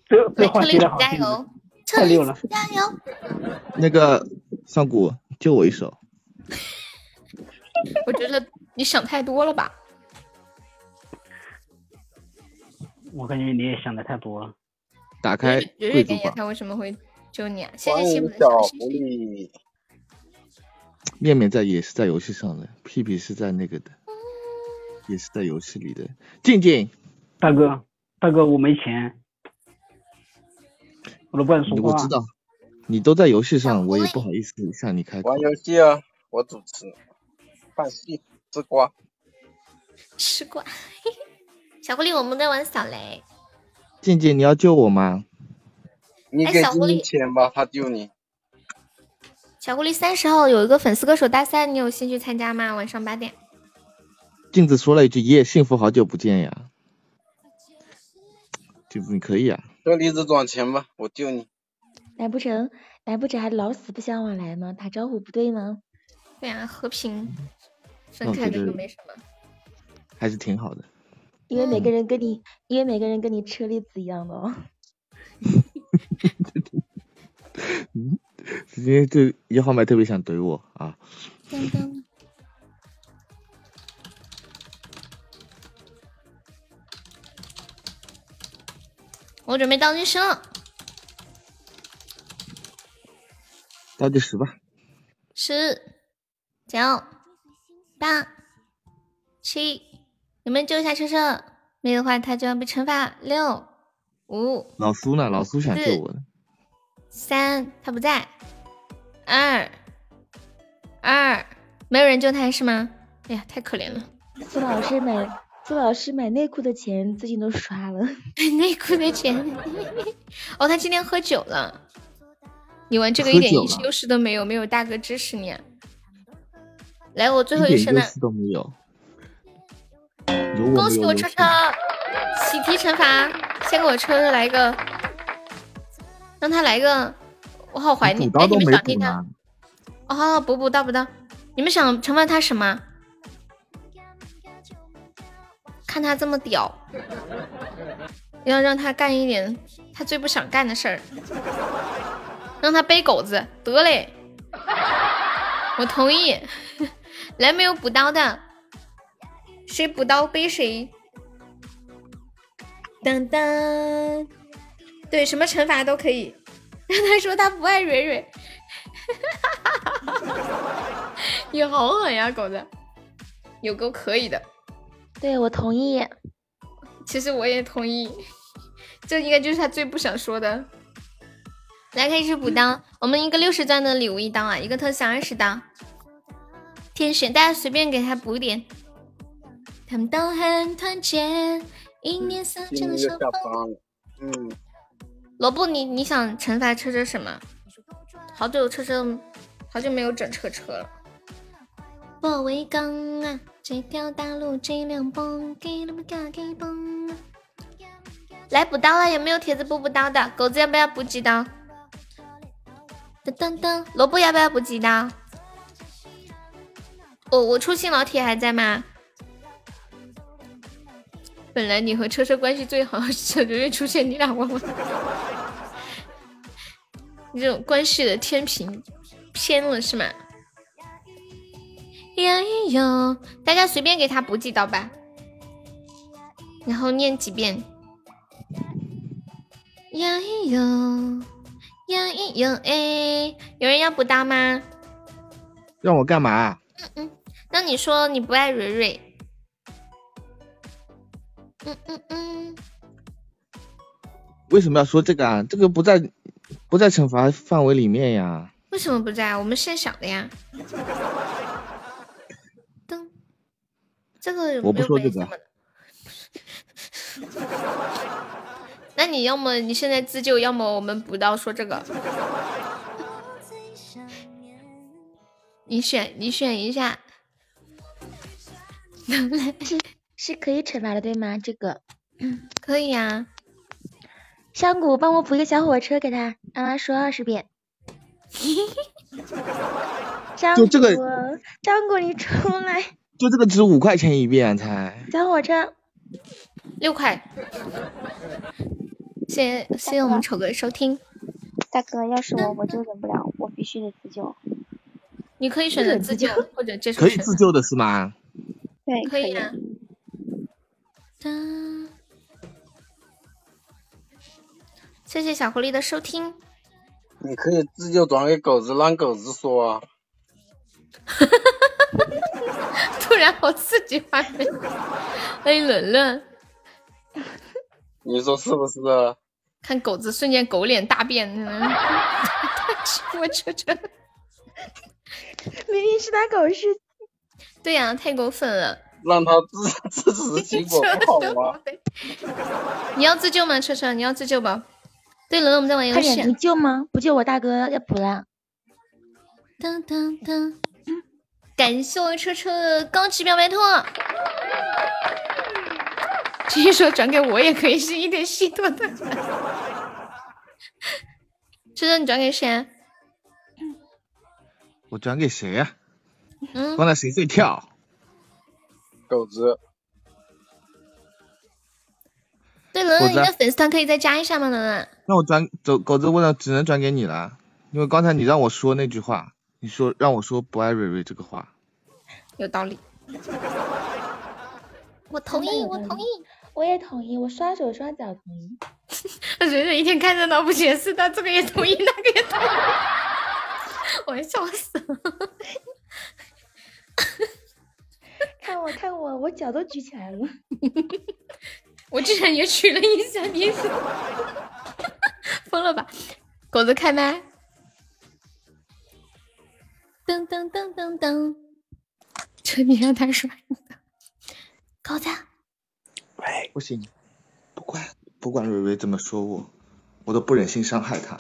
[SPEAKER 6] 这这话题的好。
[SPEAKER 1] 加油！
[SPEAKER 6] 太溜了！
[SPEAKER 1] 加油！
[SPEAKER 2] 那个上古救我一手。
[SPEAKER 1] 我觉得你想太多了吧。
[SPEAKER 6] 我感觉你也想的太多了。
[SPEAKER 2] 打开
[SPEAKER 1] 瑞瑞他为什么会救你啊？谢谢幸福的
[SPEAKER 4] 小狐狸。
[SPEAKER 2] 面面在也是在游戏上的，屁屁是在那个的，也是在游戏里的。静静，
[SPEAKER 6] 大哥，大哥，我没钱，我都不敢说
[SPEAKER 2] 话。我知道，你都在游戏上，我也不好意思向你开口。
[SPEAKER 4] 玩游戏啊，我主持，看戏，吃瓜，
[SPEAKER 1] 吃瓜。小狐狸，我们在玩扫雷。
[SPEAKER 2] 静静，你要救我吗？
[SPEAKER 4] 你给静静钱吧，他救你。
[SPEAKER 1] 小狐狸，三十号有一个粉丝歌手大赛，你有兴趣参加吗？晚上八点。
[SPEAKER 2] 镜子说了一句：“耶，幸福，好久不见呀。”镜子，你可以啊。
[SPEAKER 4] 车厘子转钱吧，我救你。
[SPEAKER 3] 难不成难不成还老死不相往来吗？打招呼不对吗？
[SPEAKER 1] 对啊，和平分开的就没什么。
[SPEAKER 2] 还是挺好的。
[SPEAKER 3] 因为每个人跟你，因为每个人跟你车厘子一样的哦。
[SPEAKER 2] 嗯，今天这一号麦特别想怼我啊。
[SPEAKER 1] 我准备倒计时了。
[SPEAKER 2] 倒计时吧。
[SPEAKER 1] 十、九、八、七。你们救一下车车，没有的话他就要被惩罚。六五，
[SPEAKER 2] 老苏呢？老苏想救我。
[SPEAKER 1] 三，他不在。二二，没有人救他是吗？哎呀，太可怜了。
[SPEAKER 3] 苏老师买苏老师买内裤的钱最近都刷了。
[SPEAKER 1] 买内裤的钱？哦，他今天喝酒了。你玩这个一点优势都没有，没有大哥支持你。来，我最后一声了。
[SPEAKER 2] 都没有。
[SPEAKER 1] 恭喜我车车，喜提惩罚，先给我车车来一个，让他来一个，我好怀念。哎，你们想听他？哦，补补到不到？你们想惩罚他什么？看他这么屌，要让他干一点他最不想干的事儿，让他背狗子，得嘞，我同意。来，没有补刀的。谁补刀背谁，当当，对，什么惩罚都可以。让 他说他不爱蕊蕊，你好狠呀，狗子，有够可以的。
[SPEAKER 3] 对我同意，
[SPEAKER 1] 其实我也同意，这应该就是他最不想说的。来，开始补刀，我们一个六十钻的礼物一刀啊，一个特效二十刀，天选，大家随便给他补点。他们都很团结，一年四季的相逢。嗯，萝卜，你你想惩罚车车什么？好久车车，好久没有整车车了。保卫岗啊，这条大路最亮蹦，给了不给给蹦啊！来补刀了，有没有铁子补补刀的？狗子要不要补几刀？噔噔噔，萝卜要不要补几刀？我我初心老铁还在吗？本来你和车车关系最好，这个月出现你俩玩玩，你这种关系的天平偏了是吗？呀哟，大家随便给他补几刀吧，然后念几遍。呀哟，呀哟，哎，有人要补刀吗？
[SPEAKER 2] 让我干嘛？
[SPEAKER 1] 嗯嗯，那你说你不爱蕊蕊。嗯嗯嗯，
[SPEAKER 2] 为什么要说这个啊？这个不在不在惩罚范围里面呀。
[SPEAKER 1] 为什么不在？我们现想的呀。噔，这个
[SPEAKER 2] 我不说这个。
[SPEAKER 1] 那你要么你现在自救，要么我们补刀说这个。你选，你选一下。
[SPEAKER 3] 来。是可以惩罚的，对吗？这个，
[SPEAKER 1] 嗯，可以呀。
[SPEAKER 3] 香谷，帮我补一个小火车给他，让他说二十遍。香
[SPEAKER 2] 就这个，
[SPEAKER 3] 香谷，你出来。
[SPEAKER 2] 就这个值五块钱一遍才。
[SPEAKER 3] 小火车，
[SPEAKER 1] 六块。谢谢谢谢我们丑哥收听。
[SPEAKER 3] 大哥，要是我，我就忍不了，我必须得自救。
[SPEAKER 1] 你可以选择自救或者接受。
[SPEAKER 2] 可以自救的是吗？
[SPEAKER 3] 对，
[SPEAKER 1] 可以啊。谢谢小狐狸的收听。
[SPEAKER 4] 你可以自救转给狗子，让狗子说啊。
[SPEAKER 1] 突然好刺激画面。欢迎伦伦。
[SPEAKER 4] 你说是不是？
[SPEAKER 1] 看狗子瞬间狗脸大变。我车车。
[SPEAKER 3] 明明是他狗是。
[SPEAKER 1] 对呀，太过分了。
[SPEAKER 4] 让他自 自食其果不好吗？
[SPEAKER 1] 你要自救吗，车车？你要自救吧？对了，我们在玩游戏。
[SPEAKER 3] 你救吗？不救我大哥要补了。
[SPEAKER 1] 噔噔噔！感谢我车车的高级表白兔。继续说转给我也可以，是一点稀多的。车车，你转给谁？
[SPEAKER 2] 我转给谁呀？嗯。刚才谁最跳？
[SPEAKER 4] 狗子，
[SPEAKER 1] 对了，你的粉丝团可以再加一下吗？伦伦，
[SPEAKER 2] 那我转走狗子问了，只能转给你了，因为刚才你让我说那句话，你说让我说不爱蕊蕊这个话，
[SPEAKER 1] 有道理。我同意，我同意，
[SPEAKER 3] 我也同意，我刷手刷脚同意。
[SPEAKER 1] 蕊蕊一天看热闹不嫌事大，这个也同意，那个也同意，我要笑死了。
[SPEAKER 3] 看我，看我，我脚都举起来了。
[SPEAKER 1] 我之前也举了一下，你 疯了吧？狗子开麦。噔噔噔噔噔，这你让他说。狗子，
[SPEAKER 5] 喂，
[SPEAKER 2] 不行，不管不管蕊蕊怎么说我，我都不忍心伤害她。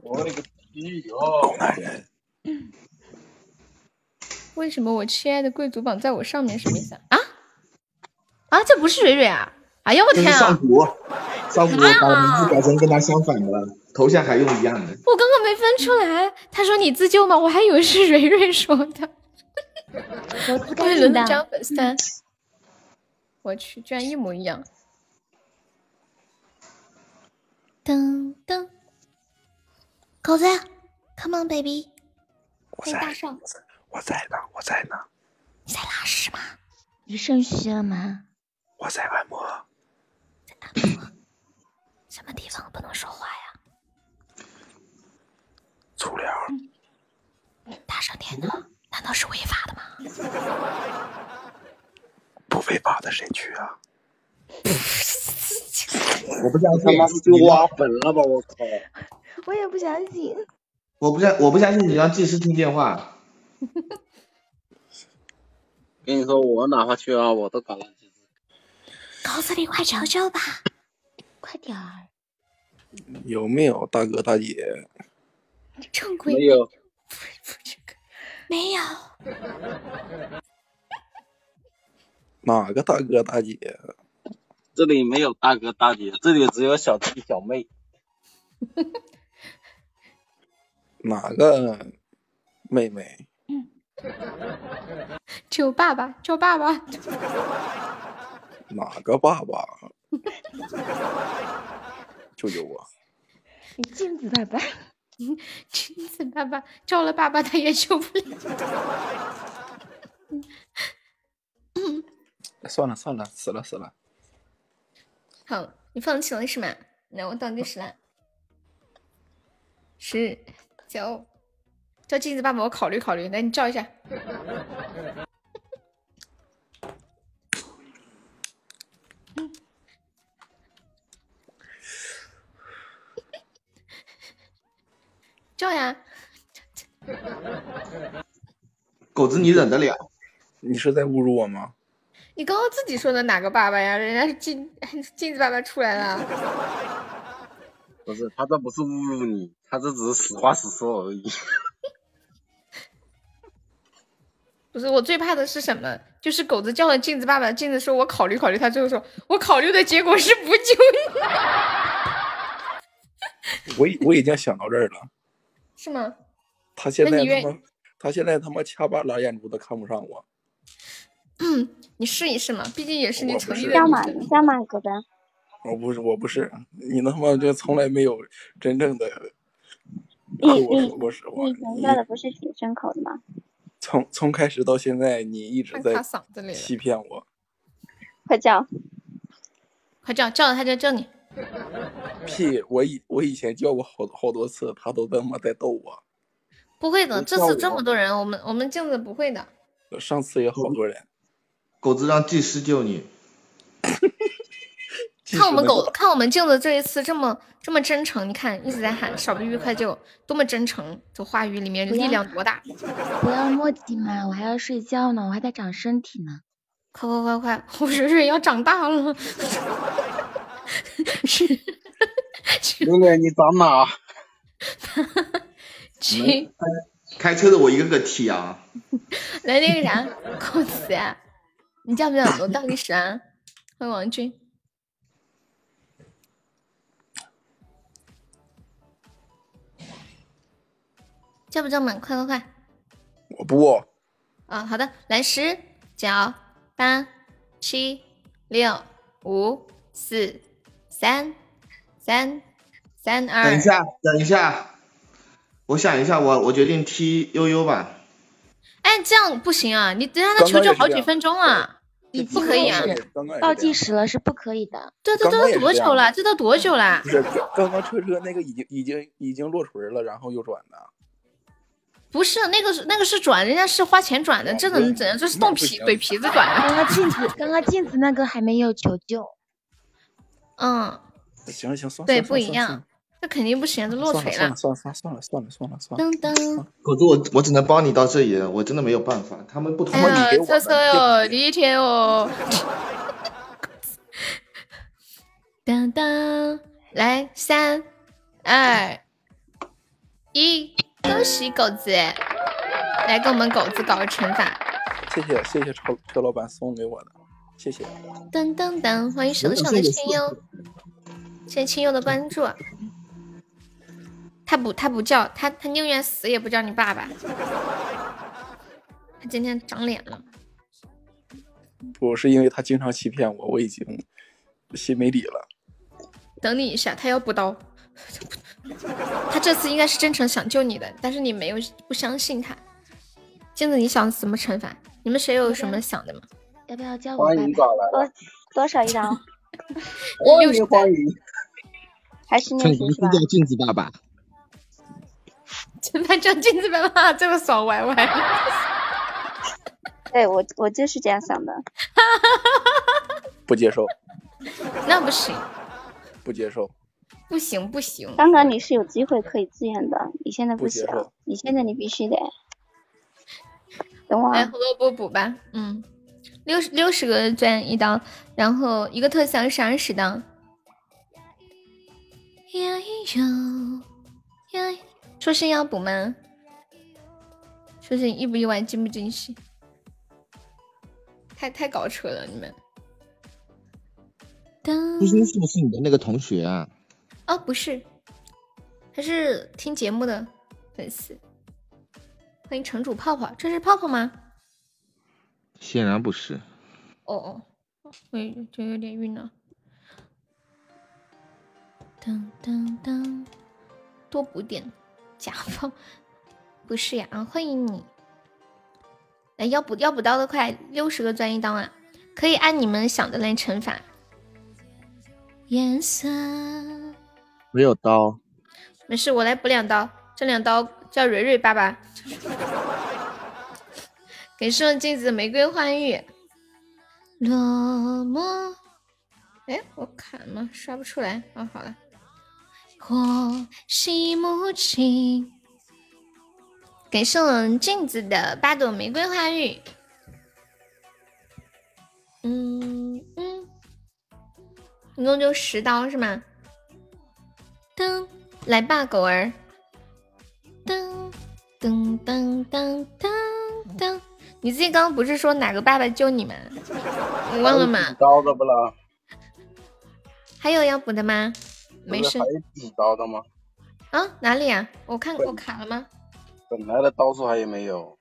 [SPEAKER 4] 我勒个去哟！
[SPEAKER 5] 狗男人，
[SPEAKER 1] 为什么我亲爱的贵族榜在我上面什么意思啊？啊啊，这不是蕊蕊啊！哎呦，我天啊！
[SPEAKER 2] 上古，上古把名字改成跟他相反的了，头像还用一样的。
[SPEAKER 1] 我刚刚没分出来，他说你自救吗？我还以为是蕊蕊说的。欢迎
[SPEAKER 3] 干的。
[SPEAKER 1] 伦敦江粉三，我去，居然一模一样。噔噔，狗子，Come on baby，欢迎大少，
[SPEAKER 5] 我在呢，我在呢，
[SPEAKER 1] 你在拉屎吗？
[SPEAKER 3] 你肾虚了吗？
[SPEAKER 5] 我在按摩。
[SPEAKER 1] 什么地方不能说话呀？
[SPEAKER 5] 粗聊，
[SPEAKER 1] 大声点的，难道是违法的吗？
[SPEAKER 5] 不违法的谁去啊？
[SPEAKER 2] 我不相信，
[SPEAKER 4] 他妈是去挖坟了吧？我靠！
[SPEAKER 3] 我也不相信。
[SPEAKER 2] 我不相我不相信你让技师听电话。
[SPEAKER 4] 跟你说，我哪怕去啊，我都敢让技师。
[SPEAKER 1] 狗子，你快求求吧！
[SPEAKER 3] 快点儿！
[SPEAKER 5] 有没有大哥大姐？
[SPEAKER 1] 正规
[SPEAKER 4] 没有，
[SPEAKER 1] 没有，
[SPEAKER 5] 哪个大哥大姐？
[SPEAKER 4] 这里没有大哥大姐，这里只有小弟小妹。
[SPEAKER 5] 哪个妹妹？
[SPEAKER 1] 叫爸爸，叫爸爸。
[SPEAKER 5] 哪个爸爸？救救我！
[SPEAKER 3] 你镜子爸爸，
[SPEAKER 1] 金子爸爸叫了爸爸，他也救不了。
[SPEAKER 5] 算了算了，死了死了。
[SPEAKER 1] 好，你放弃了是吗？那我倒计时了，十、九，叫镜子爸爸，我考虑考虑。来，你叫一下。叫呀！
[SPEAKER 2] 狗子，你忍得了？
[SPEAKER 5] 你是在侮辱我吗？
[SPEAKER 1] 你刚刚自己说的哪个爸爸呀？人家是镜 镜子爸爸出来了。
[SPEAKER 4] 不是，他这不是侮辱你，他这只是实话实说而已。
[SPEAKER 1] 不是，我最怕的是什么？就是狗子叫了镜子爸爸，镜子说我考虑考虑，他最后说我考虑的结果是不救你，
[SPEAKER 5] 我已我已经想到这儿了。
[SPEAKER 1] 是吗？
[SPEAKER 5] 他现在他妈，他现在他妈掐把拉眼珠子看不上我。
[SPEAKER 1] 嗯，你试一试嘛，毕竟也是你
[SPEAKER 5] 我不是
[SPEAKER 1] 曾经的女神。
[SPEAKER 7] 加码狗的，
[SPEAKER 5] 我不是我不是，你他妈就从来没有真正的我
[SPEAKER 7] 你
[SPEAKER 5] 说过实话。
[SPEAKER 7] 你以前叫的不是铁牲口的吗？
[SPEAKER 5] 从从开始到现在，你一直在
[SPEAKER 1] 看卡嗓子里
[SPEAKER 5] 欺骗我。
[SPEAKER 7] 快叫！
[SPEAKER 1] 快叫叫了他就叫你。
[SPEAKER 5] 屁！我以我以前叫过好好多次，他都他妈在逗我。
[SPEAKER 1] 不会的，这次这么多人，我们我们镜子不会的。
[SPEAKER 5] 上次也好多人。
[SPEAKER 2] 狗子让技师救你。
[SPEAKER 1] 看我们狗，看我们镜子这一次这么这么真诚，你看一直在喊少不愉快就，多么真诚，这话语里面力量多大！
[SPEAKER 3] 不要墨迹嘛，我还要睡觉呢，我还在长身体呢。
[SPEAKER 1] 快快快快，我蕊蕊要长大了。是，
[SPEAKER 4] 榴莲，你长哪？
[SPEAKER 1] 去
[SPEAKER 2] 开车的我一个个踢啊！
[SPEAKER 1] 来那个啥，扣子啊，你叫不叫我倒计时啊？欢迎王军。叫不叫门？快快快！
[SPEAKER 5] 我不，
[SPEAKER 1] 啊，好的，来十九八七六五四三三三二。
[SPEAKER 2] 等一下，等一下，我想一下，我我决定踢悠悠吧。
[SPEAKER 1] 哎，这样不行啊！你让他求救好几分钟啊，
[SPEAKER 3] 你
[SPEAKER 1] 不可以啊！
[SPEAKER 3] 倒计时了是不可以的。
[SPEAKER 1] 这这都多久了？这都多久了
[SPEAKER 5] 不？是刚刚车车那个已经已经已经落锤了，然后右转的。
[SPEAKER 1] 不是那个是那个是转，人家是花钱转的，这怎么怎样？这是动皮怼皮子转
[SPEAKER 3] 刚
[SPEAKER 1] 的。
[SPEAKER 3] 刚镜子，刚刚镜子那个还没有求救。
[SPEAKER 1] 嗯，
[SPEAKER 5] 行行算
[SPEAKER 1] 对，不一
[SPEAKER 5] 算算
[SPEAKER 1] 样，这肯定不行，这落锤
[SPEAKER 5] 算了算了算了算了算了算了算了。
[SPEAKER 1] 噔噔，
[SPEAKER 2] 狗子，我我只能帮你到这里了，我真的没有办法，他们不同
[SPEAKER 1] 哎
[SPEAKER 2] 意。
[SPEAKER 1] 呀，这车哟，地铁哦，当当，来三二一，恭喜狗子！来给我们狗子搞个惩罚。
[SPEAKER 5] 谢谢谢谢车车老板送给我的，谢谢。
[SPEAKER 1] 噔噔噔，欢迎手手的亲友，谢谢亲友的关注。他不他不叫他他宁愿死也不叫你爸爸。他今天长脸了。
[SPEAKER 5] 不是因为他经常欺骗我，我已经心没底了。
[SPEAKER 1] 等你一下，他要补刀。他这次应该是真诚想救你的，但是你没有不相信他。镜子，你想怎么惩罚？你们谁有什么想的吗？
[SPEAKER 3] 要不要叫我？
[SPEAKER 4] 欢迎找来
[SPEAKER 7] 多多少一刀？
[SPEAKER 4] 欢迎欢迎。
[SPEAKER 7] 还是
[SPEAKER 2] 那个是吧？叫镜子爸爸。
[SPEAKER 1] 惩罚叫镜子爸爸，这么爽歪歪。
[SPEAKER 7] 对我，我就是这样想的。
[SPEAKER 5] 不接受。
[SPEAKER 1] 那不行。
[SPEAKER 5] 不接受。
[SPEAKER 1] 不行不行。
[SPEAKER 7] 刚刚你是有机会可以自愿的，你现在
[SPEAKER 5] 不
[SPEAKER 7] 行。你现在你必须得。等我。
[SPEAKER 1] 来胡萝卜补吧。嗯，六十六十个钻一刀，然后一个特效是二十刀。呀呦呀！说是要补吗？说是意不意外，惊不惊喜？太太搞扯了，你们。
[SPEAKER 2] 初心是不是你的那个同学啊？
[SPEAKER 1] 哦，不是，他是听节目的粉丝。欢迎城主泡泡，这是泡泡吗？
[SPEAKER 2] 显然不是。
[SPEAKER 1] 哦哦，我就有点晕了。当当当，多补点甲方，不是呀？啊，欢迎你。哎，要补要补刀的快，六十个钻一刀啊！可以按你们想的来惩罚。颜色。
[SPEAKER 2] 没有刀，
[SPEAKER 1] 没事，我来补两刀。这两刀叫蕊蕊爸爸。给送镜子玫瑰花玉。落寞。哎，我卡了吗？刷不出来。哦，好了。火西母亲。给送镜子的八朵玫瑰花玉。嗯嗯。一共就十刀是吗？噔，来吧，狗儿！噔噔噔噔噔噔，你自己刚刚不是说哪个爸爸救你们？你忘了吗？
[SPEAKER 4] 刀的不啦？
[SPEAKER 1] 还有要补的吗？没事。
[SPEAKER 4] 还有几刀的吗？
[SPEAKER 1] 啊，哪里啊？我看我卡了吗？
[SPEAKER 4] 本来的刀数还有没有？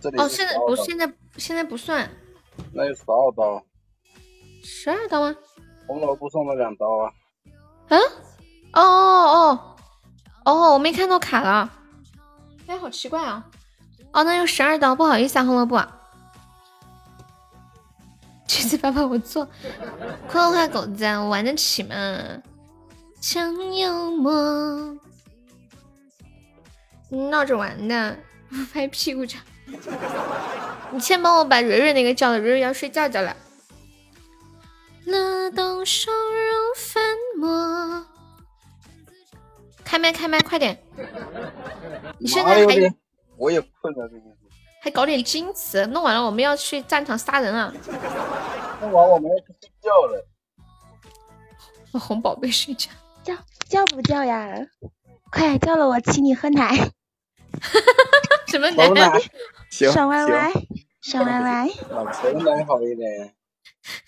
[SPEAKER 4] 这里
[SPEAKER 1] 哦，现在不，现在现在不算。
[SPEAKER 4] 那有十二刀。
[SPEAKER 1] 十二刀吗？
[SPEAKER 4] 红萝卜送了两刀啊。
[SPEAKER 1] 嗯。哦哦哦哦！我没看到卡了，哎，好奇怪啊！哦，那有十二刀，不好意思啊，红萝卜。橘子爸爸，我做，快快狗子，我玩得起吗？强幽默，闹着玩的，不 拍屁股掌。你先帮我把蕊蕊那个叫了，蕊蕊要睡觉觉了。乐动手如粉末。开麦开麦，快点！你现在还……
[SPEAKER 4] 我也困了，这个
[SPEAKER 1] 还搞点矜持，弄完了我们要去战场杀人啊。
[SPEAKER 4] 弄完我们要去睡觉了。
[SPEAKER 1] 我哄宝贝睡觉，
[SPEAKER 3] 叫叫不叫呀？快叫了，我请你喝奶。
[SPEAKER 1] 什么奶？
[SPEAKER 3] 爽歪歪，爽歪歪。
[SPEAKER 4] 什么奶好一点？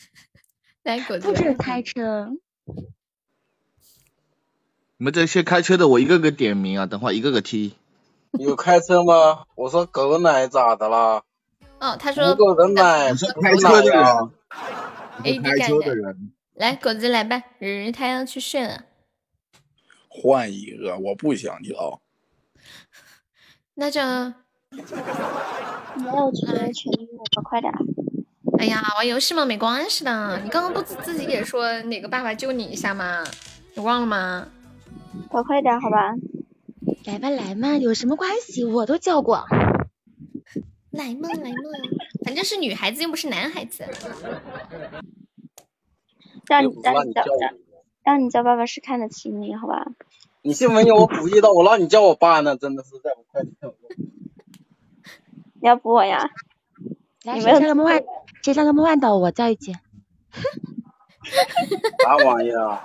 [SPEAKER 1] 来狗子。
[SPEAKER 3] 不准开车。
[SPEAKER 2] 你们这些开车的，我一个个点名啊！等会一个个踢。
[SPEAKER 4] 有开车吗？我说狗奶咋的啦？
[SPEAKER 1] 哦，他说
[SPEAKER 4] 狗的奶。
[SPEAKER 2] 说开车的人。
[SPEAKER 1] A
[SPEAKER 2] 开车的人。
[SPEAKER 1] 来，狗子来吧，日日他要去睡了。
[SPEAKER 5] 换一个，我不想要。
[SPEAKER 1] 那就。
[SPEAKER 7] 没有觉得全晕了，快点。
[SPEAKER 1] 哎呀，玩游戏嘛，没关系的。你刚刚不自自己也说哪个爸爸救你一下吗？你忘了吗？
[SPEAKER 7] 快快点，好吧。
[SPEAKER 3] 来吧，来嘛，有什么关系？我都叫过。
[SPEAKER 1] 来嘛，来嘛，反正是女孩子，又不是男孩子。
[SPEAKER 7] 让你让你叫让让你叫爸爸是看得起你，好吧？
[SPEAKER 4] 你信不信我补一刀？我让你叫我爸呢，真的是再不快点。
[SPEAKER 7] 你要补我呀？
[SPEAKER 3] 来，谁上个梦幻？谁上个梦幻岛？我叫一句。
[SPEAKER 4] 啥玩意儿？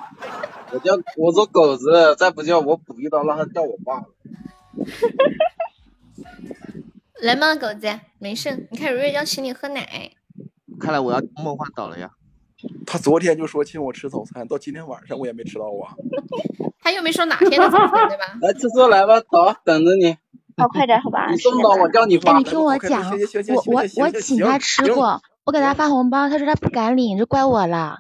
[SPEAKER 4] 我叫我说狗子，再不叫我补一刀，让他叫我爸。
[SPEAKER 1] 来嘛，狗子，没事。你看如月要请你喝奶。
[SPEAKER 2] 看来我要梦幻岛了呀。
[SPEAKER 5] 他昨天就说请我吃早餐，到今天晚上我也没吃到啊。
[SPEAKER 1] 他又没说哪天的早餐，对吧？
[SPEAKER 4] 来，吃说来吧，走，等着你。
[SPEAKER 7] 好，快点，好吧。
[SPEAKER 4] 你送到我叫你发。
[SPEAKER 3] 你听我讲，我我我请他吃过，我给他发红包，他说他不敢领，就怪我了。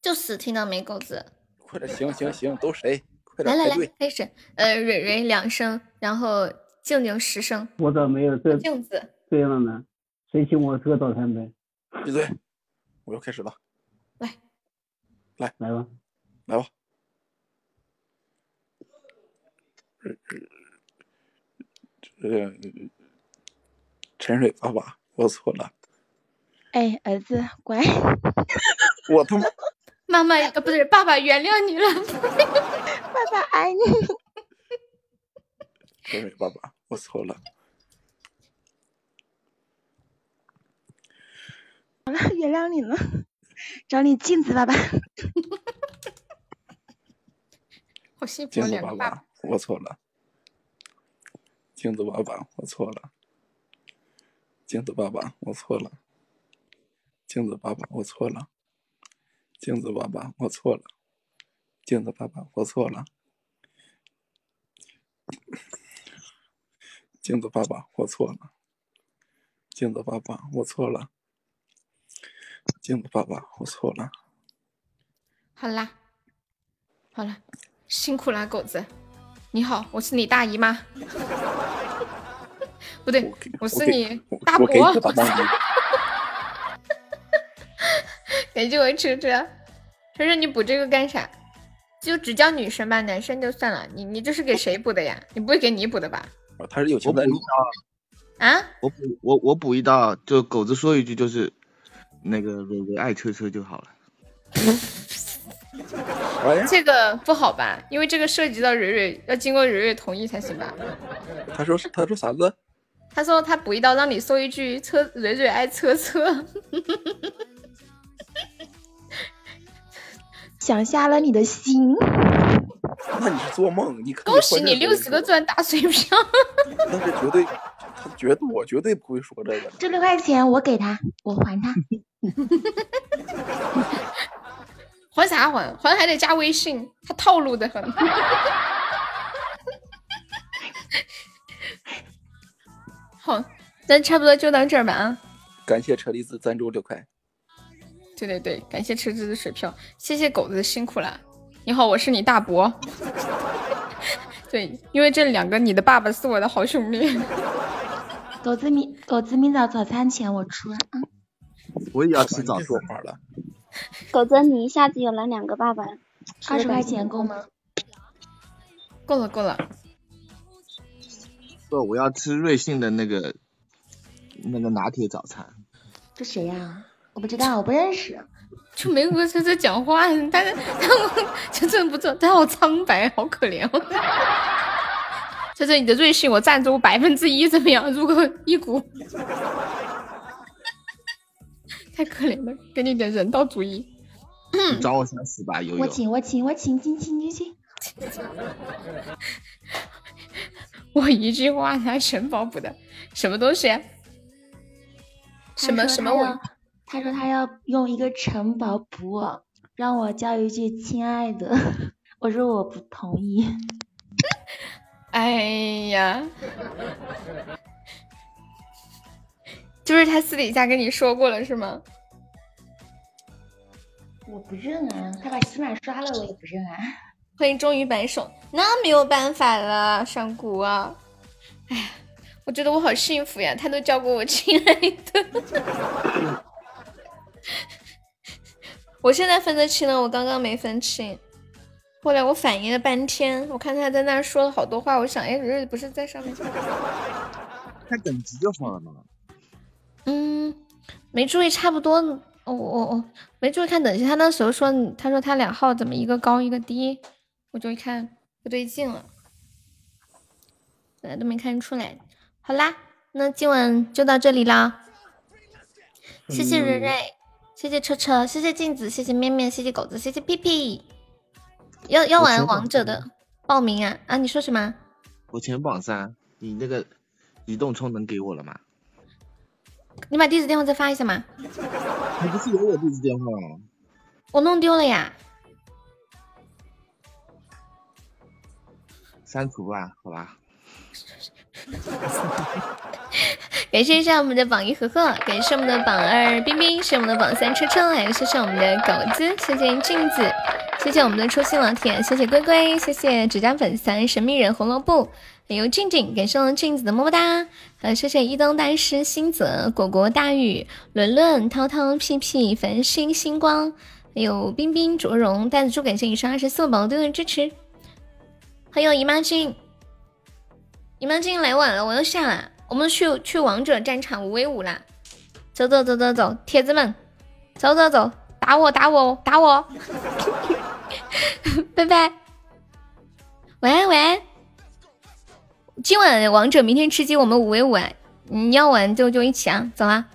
[SPEAKER 1] 就死听到没，狗子。
[SPEAKER 5] 快点，行行行，都谁？
[SPEAKER 1] 来来来，开始。呃，蕊蕊两声，然后静静十声。
[SPEAKER 6] 我咋没有这
[SPEAKER 1] 镜子
[SPEAKER 6] 这样呢？谁请我吃个早餐呗？
[SPEAKER 5] 闭嘴！我要开始了。
[SPEAKER 1] 来，
[SPEAKER 5] 来
[SPEAKER 6] 来吧，
[SPEAKER 5] 来吧。这陈水爸爸，我错了。
[SPEAKER 3] 哎，儿子，乖。
[SPEAKER 5] 我他妈。
[SPEAKER 1] 妈妈，呃，不是，爸爸原谅你了。
[SPEAKER 3] 爸爸爱你。
[SPEAKER 5] 对不起爸爸，我错了。
[SPEAKER 3] 好了，原谅你了。找你镜子 爸爸。
[SPEAKER 1] 好幸福，
[SPEAKER 5] 镜子爸爸，我错了。镜子爸爸，我错了。镜子爸爸，我错了。镜子爸爸，我错了。镜子爸爸，我错了。镜子爸爸，我错了。镜子爸爸，我错了。镜子爸爸，我错了。镜子爸爸，我错了。
[SPEAKER 1] 好啦，好了，辛苦了，狗子。你好，我是你大姨妈。不对，我是你大伯。感谢我车车，车车你补这个干啥？就只教女生吧，男生就算了。你你这是给谁补的呀？你不会给你补的吧？
[SPEAKER 5] 他是有钱的。
[SPEAKER 1] 啊？
[SPEAKER 2] 我补我我补一刀，就狗子说一句，就是那个蕊蕊爱车车就好了。
[SPEAKER 1] 这个不好吧？因为这个涉及到蕊蕊，要经过蕊蕊同意才行吧？
[SPEAKER 5] 他说他说啥子？
[SPEAKER 1] 他说他补一刀，让你说一句车蕊蕊爱车车。
[SPEAKER 3] 想瞎了你的心。
[SPEAKER 5] 那你是做梦？你
[SPEAKER 1] 恭喜你六十个钻打水漂。
[SPEAKER 5] 那是绝对，他绝对我绝对不会说这个。
[SPEAKER 3] 这六块钱我给他，我还他。
[SPEAKER 1] 还啥还？还还得加微信，他套路的很。好，咱差不多就到这儿吧啊！
[SPEAKER 5] 感谢车厘子赞助六块。
[SPEAKER 1] 对对对，感谢车子的水票，谢谢狗子辛苦了。你好，我是你大伯。对，因为这两个，你的爸爸是我的好兄弟。
[SPEAKER 3] 狗子明，狗子明早早餐钱我出啊。
[SPEAKER 2] 我也要吃早
[SPEAKER 5] 饭了。
[SPEAKER 7] 狗子，你一下子有了两个爸爸，
[SPEAKER 3] 二十块钱够吗？
[SPEAKER 1] 够了，够了。
[SPEAKER 2] 不，我要吃瑞幸的那个那个拿铁早餐。
[SPEAKER 3] 这谁呀？我不知道，我不认识。
[SPEAKER 1] 就没和车车讲话，他他 车车不错，他好苍白，好可怜。车车，你的瑞幸我赞助百分之一，怎么样？如果一股。太可怜了，给你点人道主义。
[SPEAKER 2] 找我想死吧，悠悠。
[SPEAKER 3] 我请，我请，我请，请，请，请，请。
[SPEAKER 1] 我一句话，他全包补的，什么东西？什么什么？我
[SPEAKER 3] 他说他要用一个城堡补我，让我叫一句亲爱的。我说我不同意。
[SPEAKER 1] 哎呀。就是他私底下跟你说过了是吗？
[SPEAKER 3] 我不认啊，他把起码刷了，我也不认啊。
[SPEAKER 1] 欢迎终于白手，那没有办法了，上古啊！哎呀，我觉得我好幸福呀，他都叫过我亲爱的。我现在分得清了，我刚刚没分清。后来我反应了半天，我看他在那说了好多话，我想，哎，日日不是在上面？
[SPEAKER 2] 看等级就好了嘛。
[SPEAKER 1] 嗯，没注意，差不多。哦哦哦，没注意看等级。他那时候说，他说他两号怎么一个高一个低，我就一看不对劲了。本来都没看出来。好啦，那今晚就到这里啦。谢谢蕊蕊。谢谢车车，谢谢镜子，谢谢面面，谢谢狗子，谢谢屁屁。要要玩王者的报名啊啊！你说什么？
[SPEAKER 2] 我前榜三，你那个移动充能给我了吗？
[SPEAKER 1] 你把地址电话再发一下嘛。
[SPEAKER 2] 你不是有我地址电话吗？
[SPEAKER 1] 我弄丢了呀。
[SPEAKER 2] 删除吧，好吧。
[SPEAKER 1] 感谢一下我们的榜一赫赫，感谢我们的榜二冰冰，谢谢我们的榜三车车，还有谢谢我们的狗子，谢谢镜子，谢谢我们的初心老铁，谢谢龟龟，谢谢指甲粉三神秘人红萝卜，还有静静，感谢我们镜子的么么哒，还有谢谢一灯大师星泽果果大雨伦伦涛涛屁屁繁星星光，还有冰冰卓荣袋子猪，感谢以上二十四宝宝对的支持，还有姨妈巾。姨妈巾来晚了，我要下了。我们去去王者战场五 v 五啦！走走走走走，铁子们，走走走，打我打我打我！拜拜，晚安晚安。今晚王者，明天吃鸡，我们五 v 五啊！你要玩就就一起啊！走啊。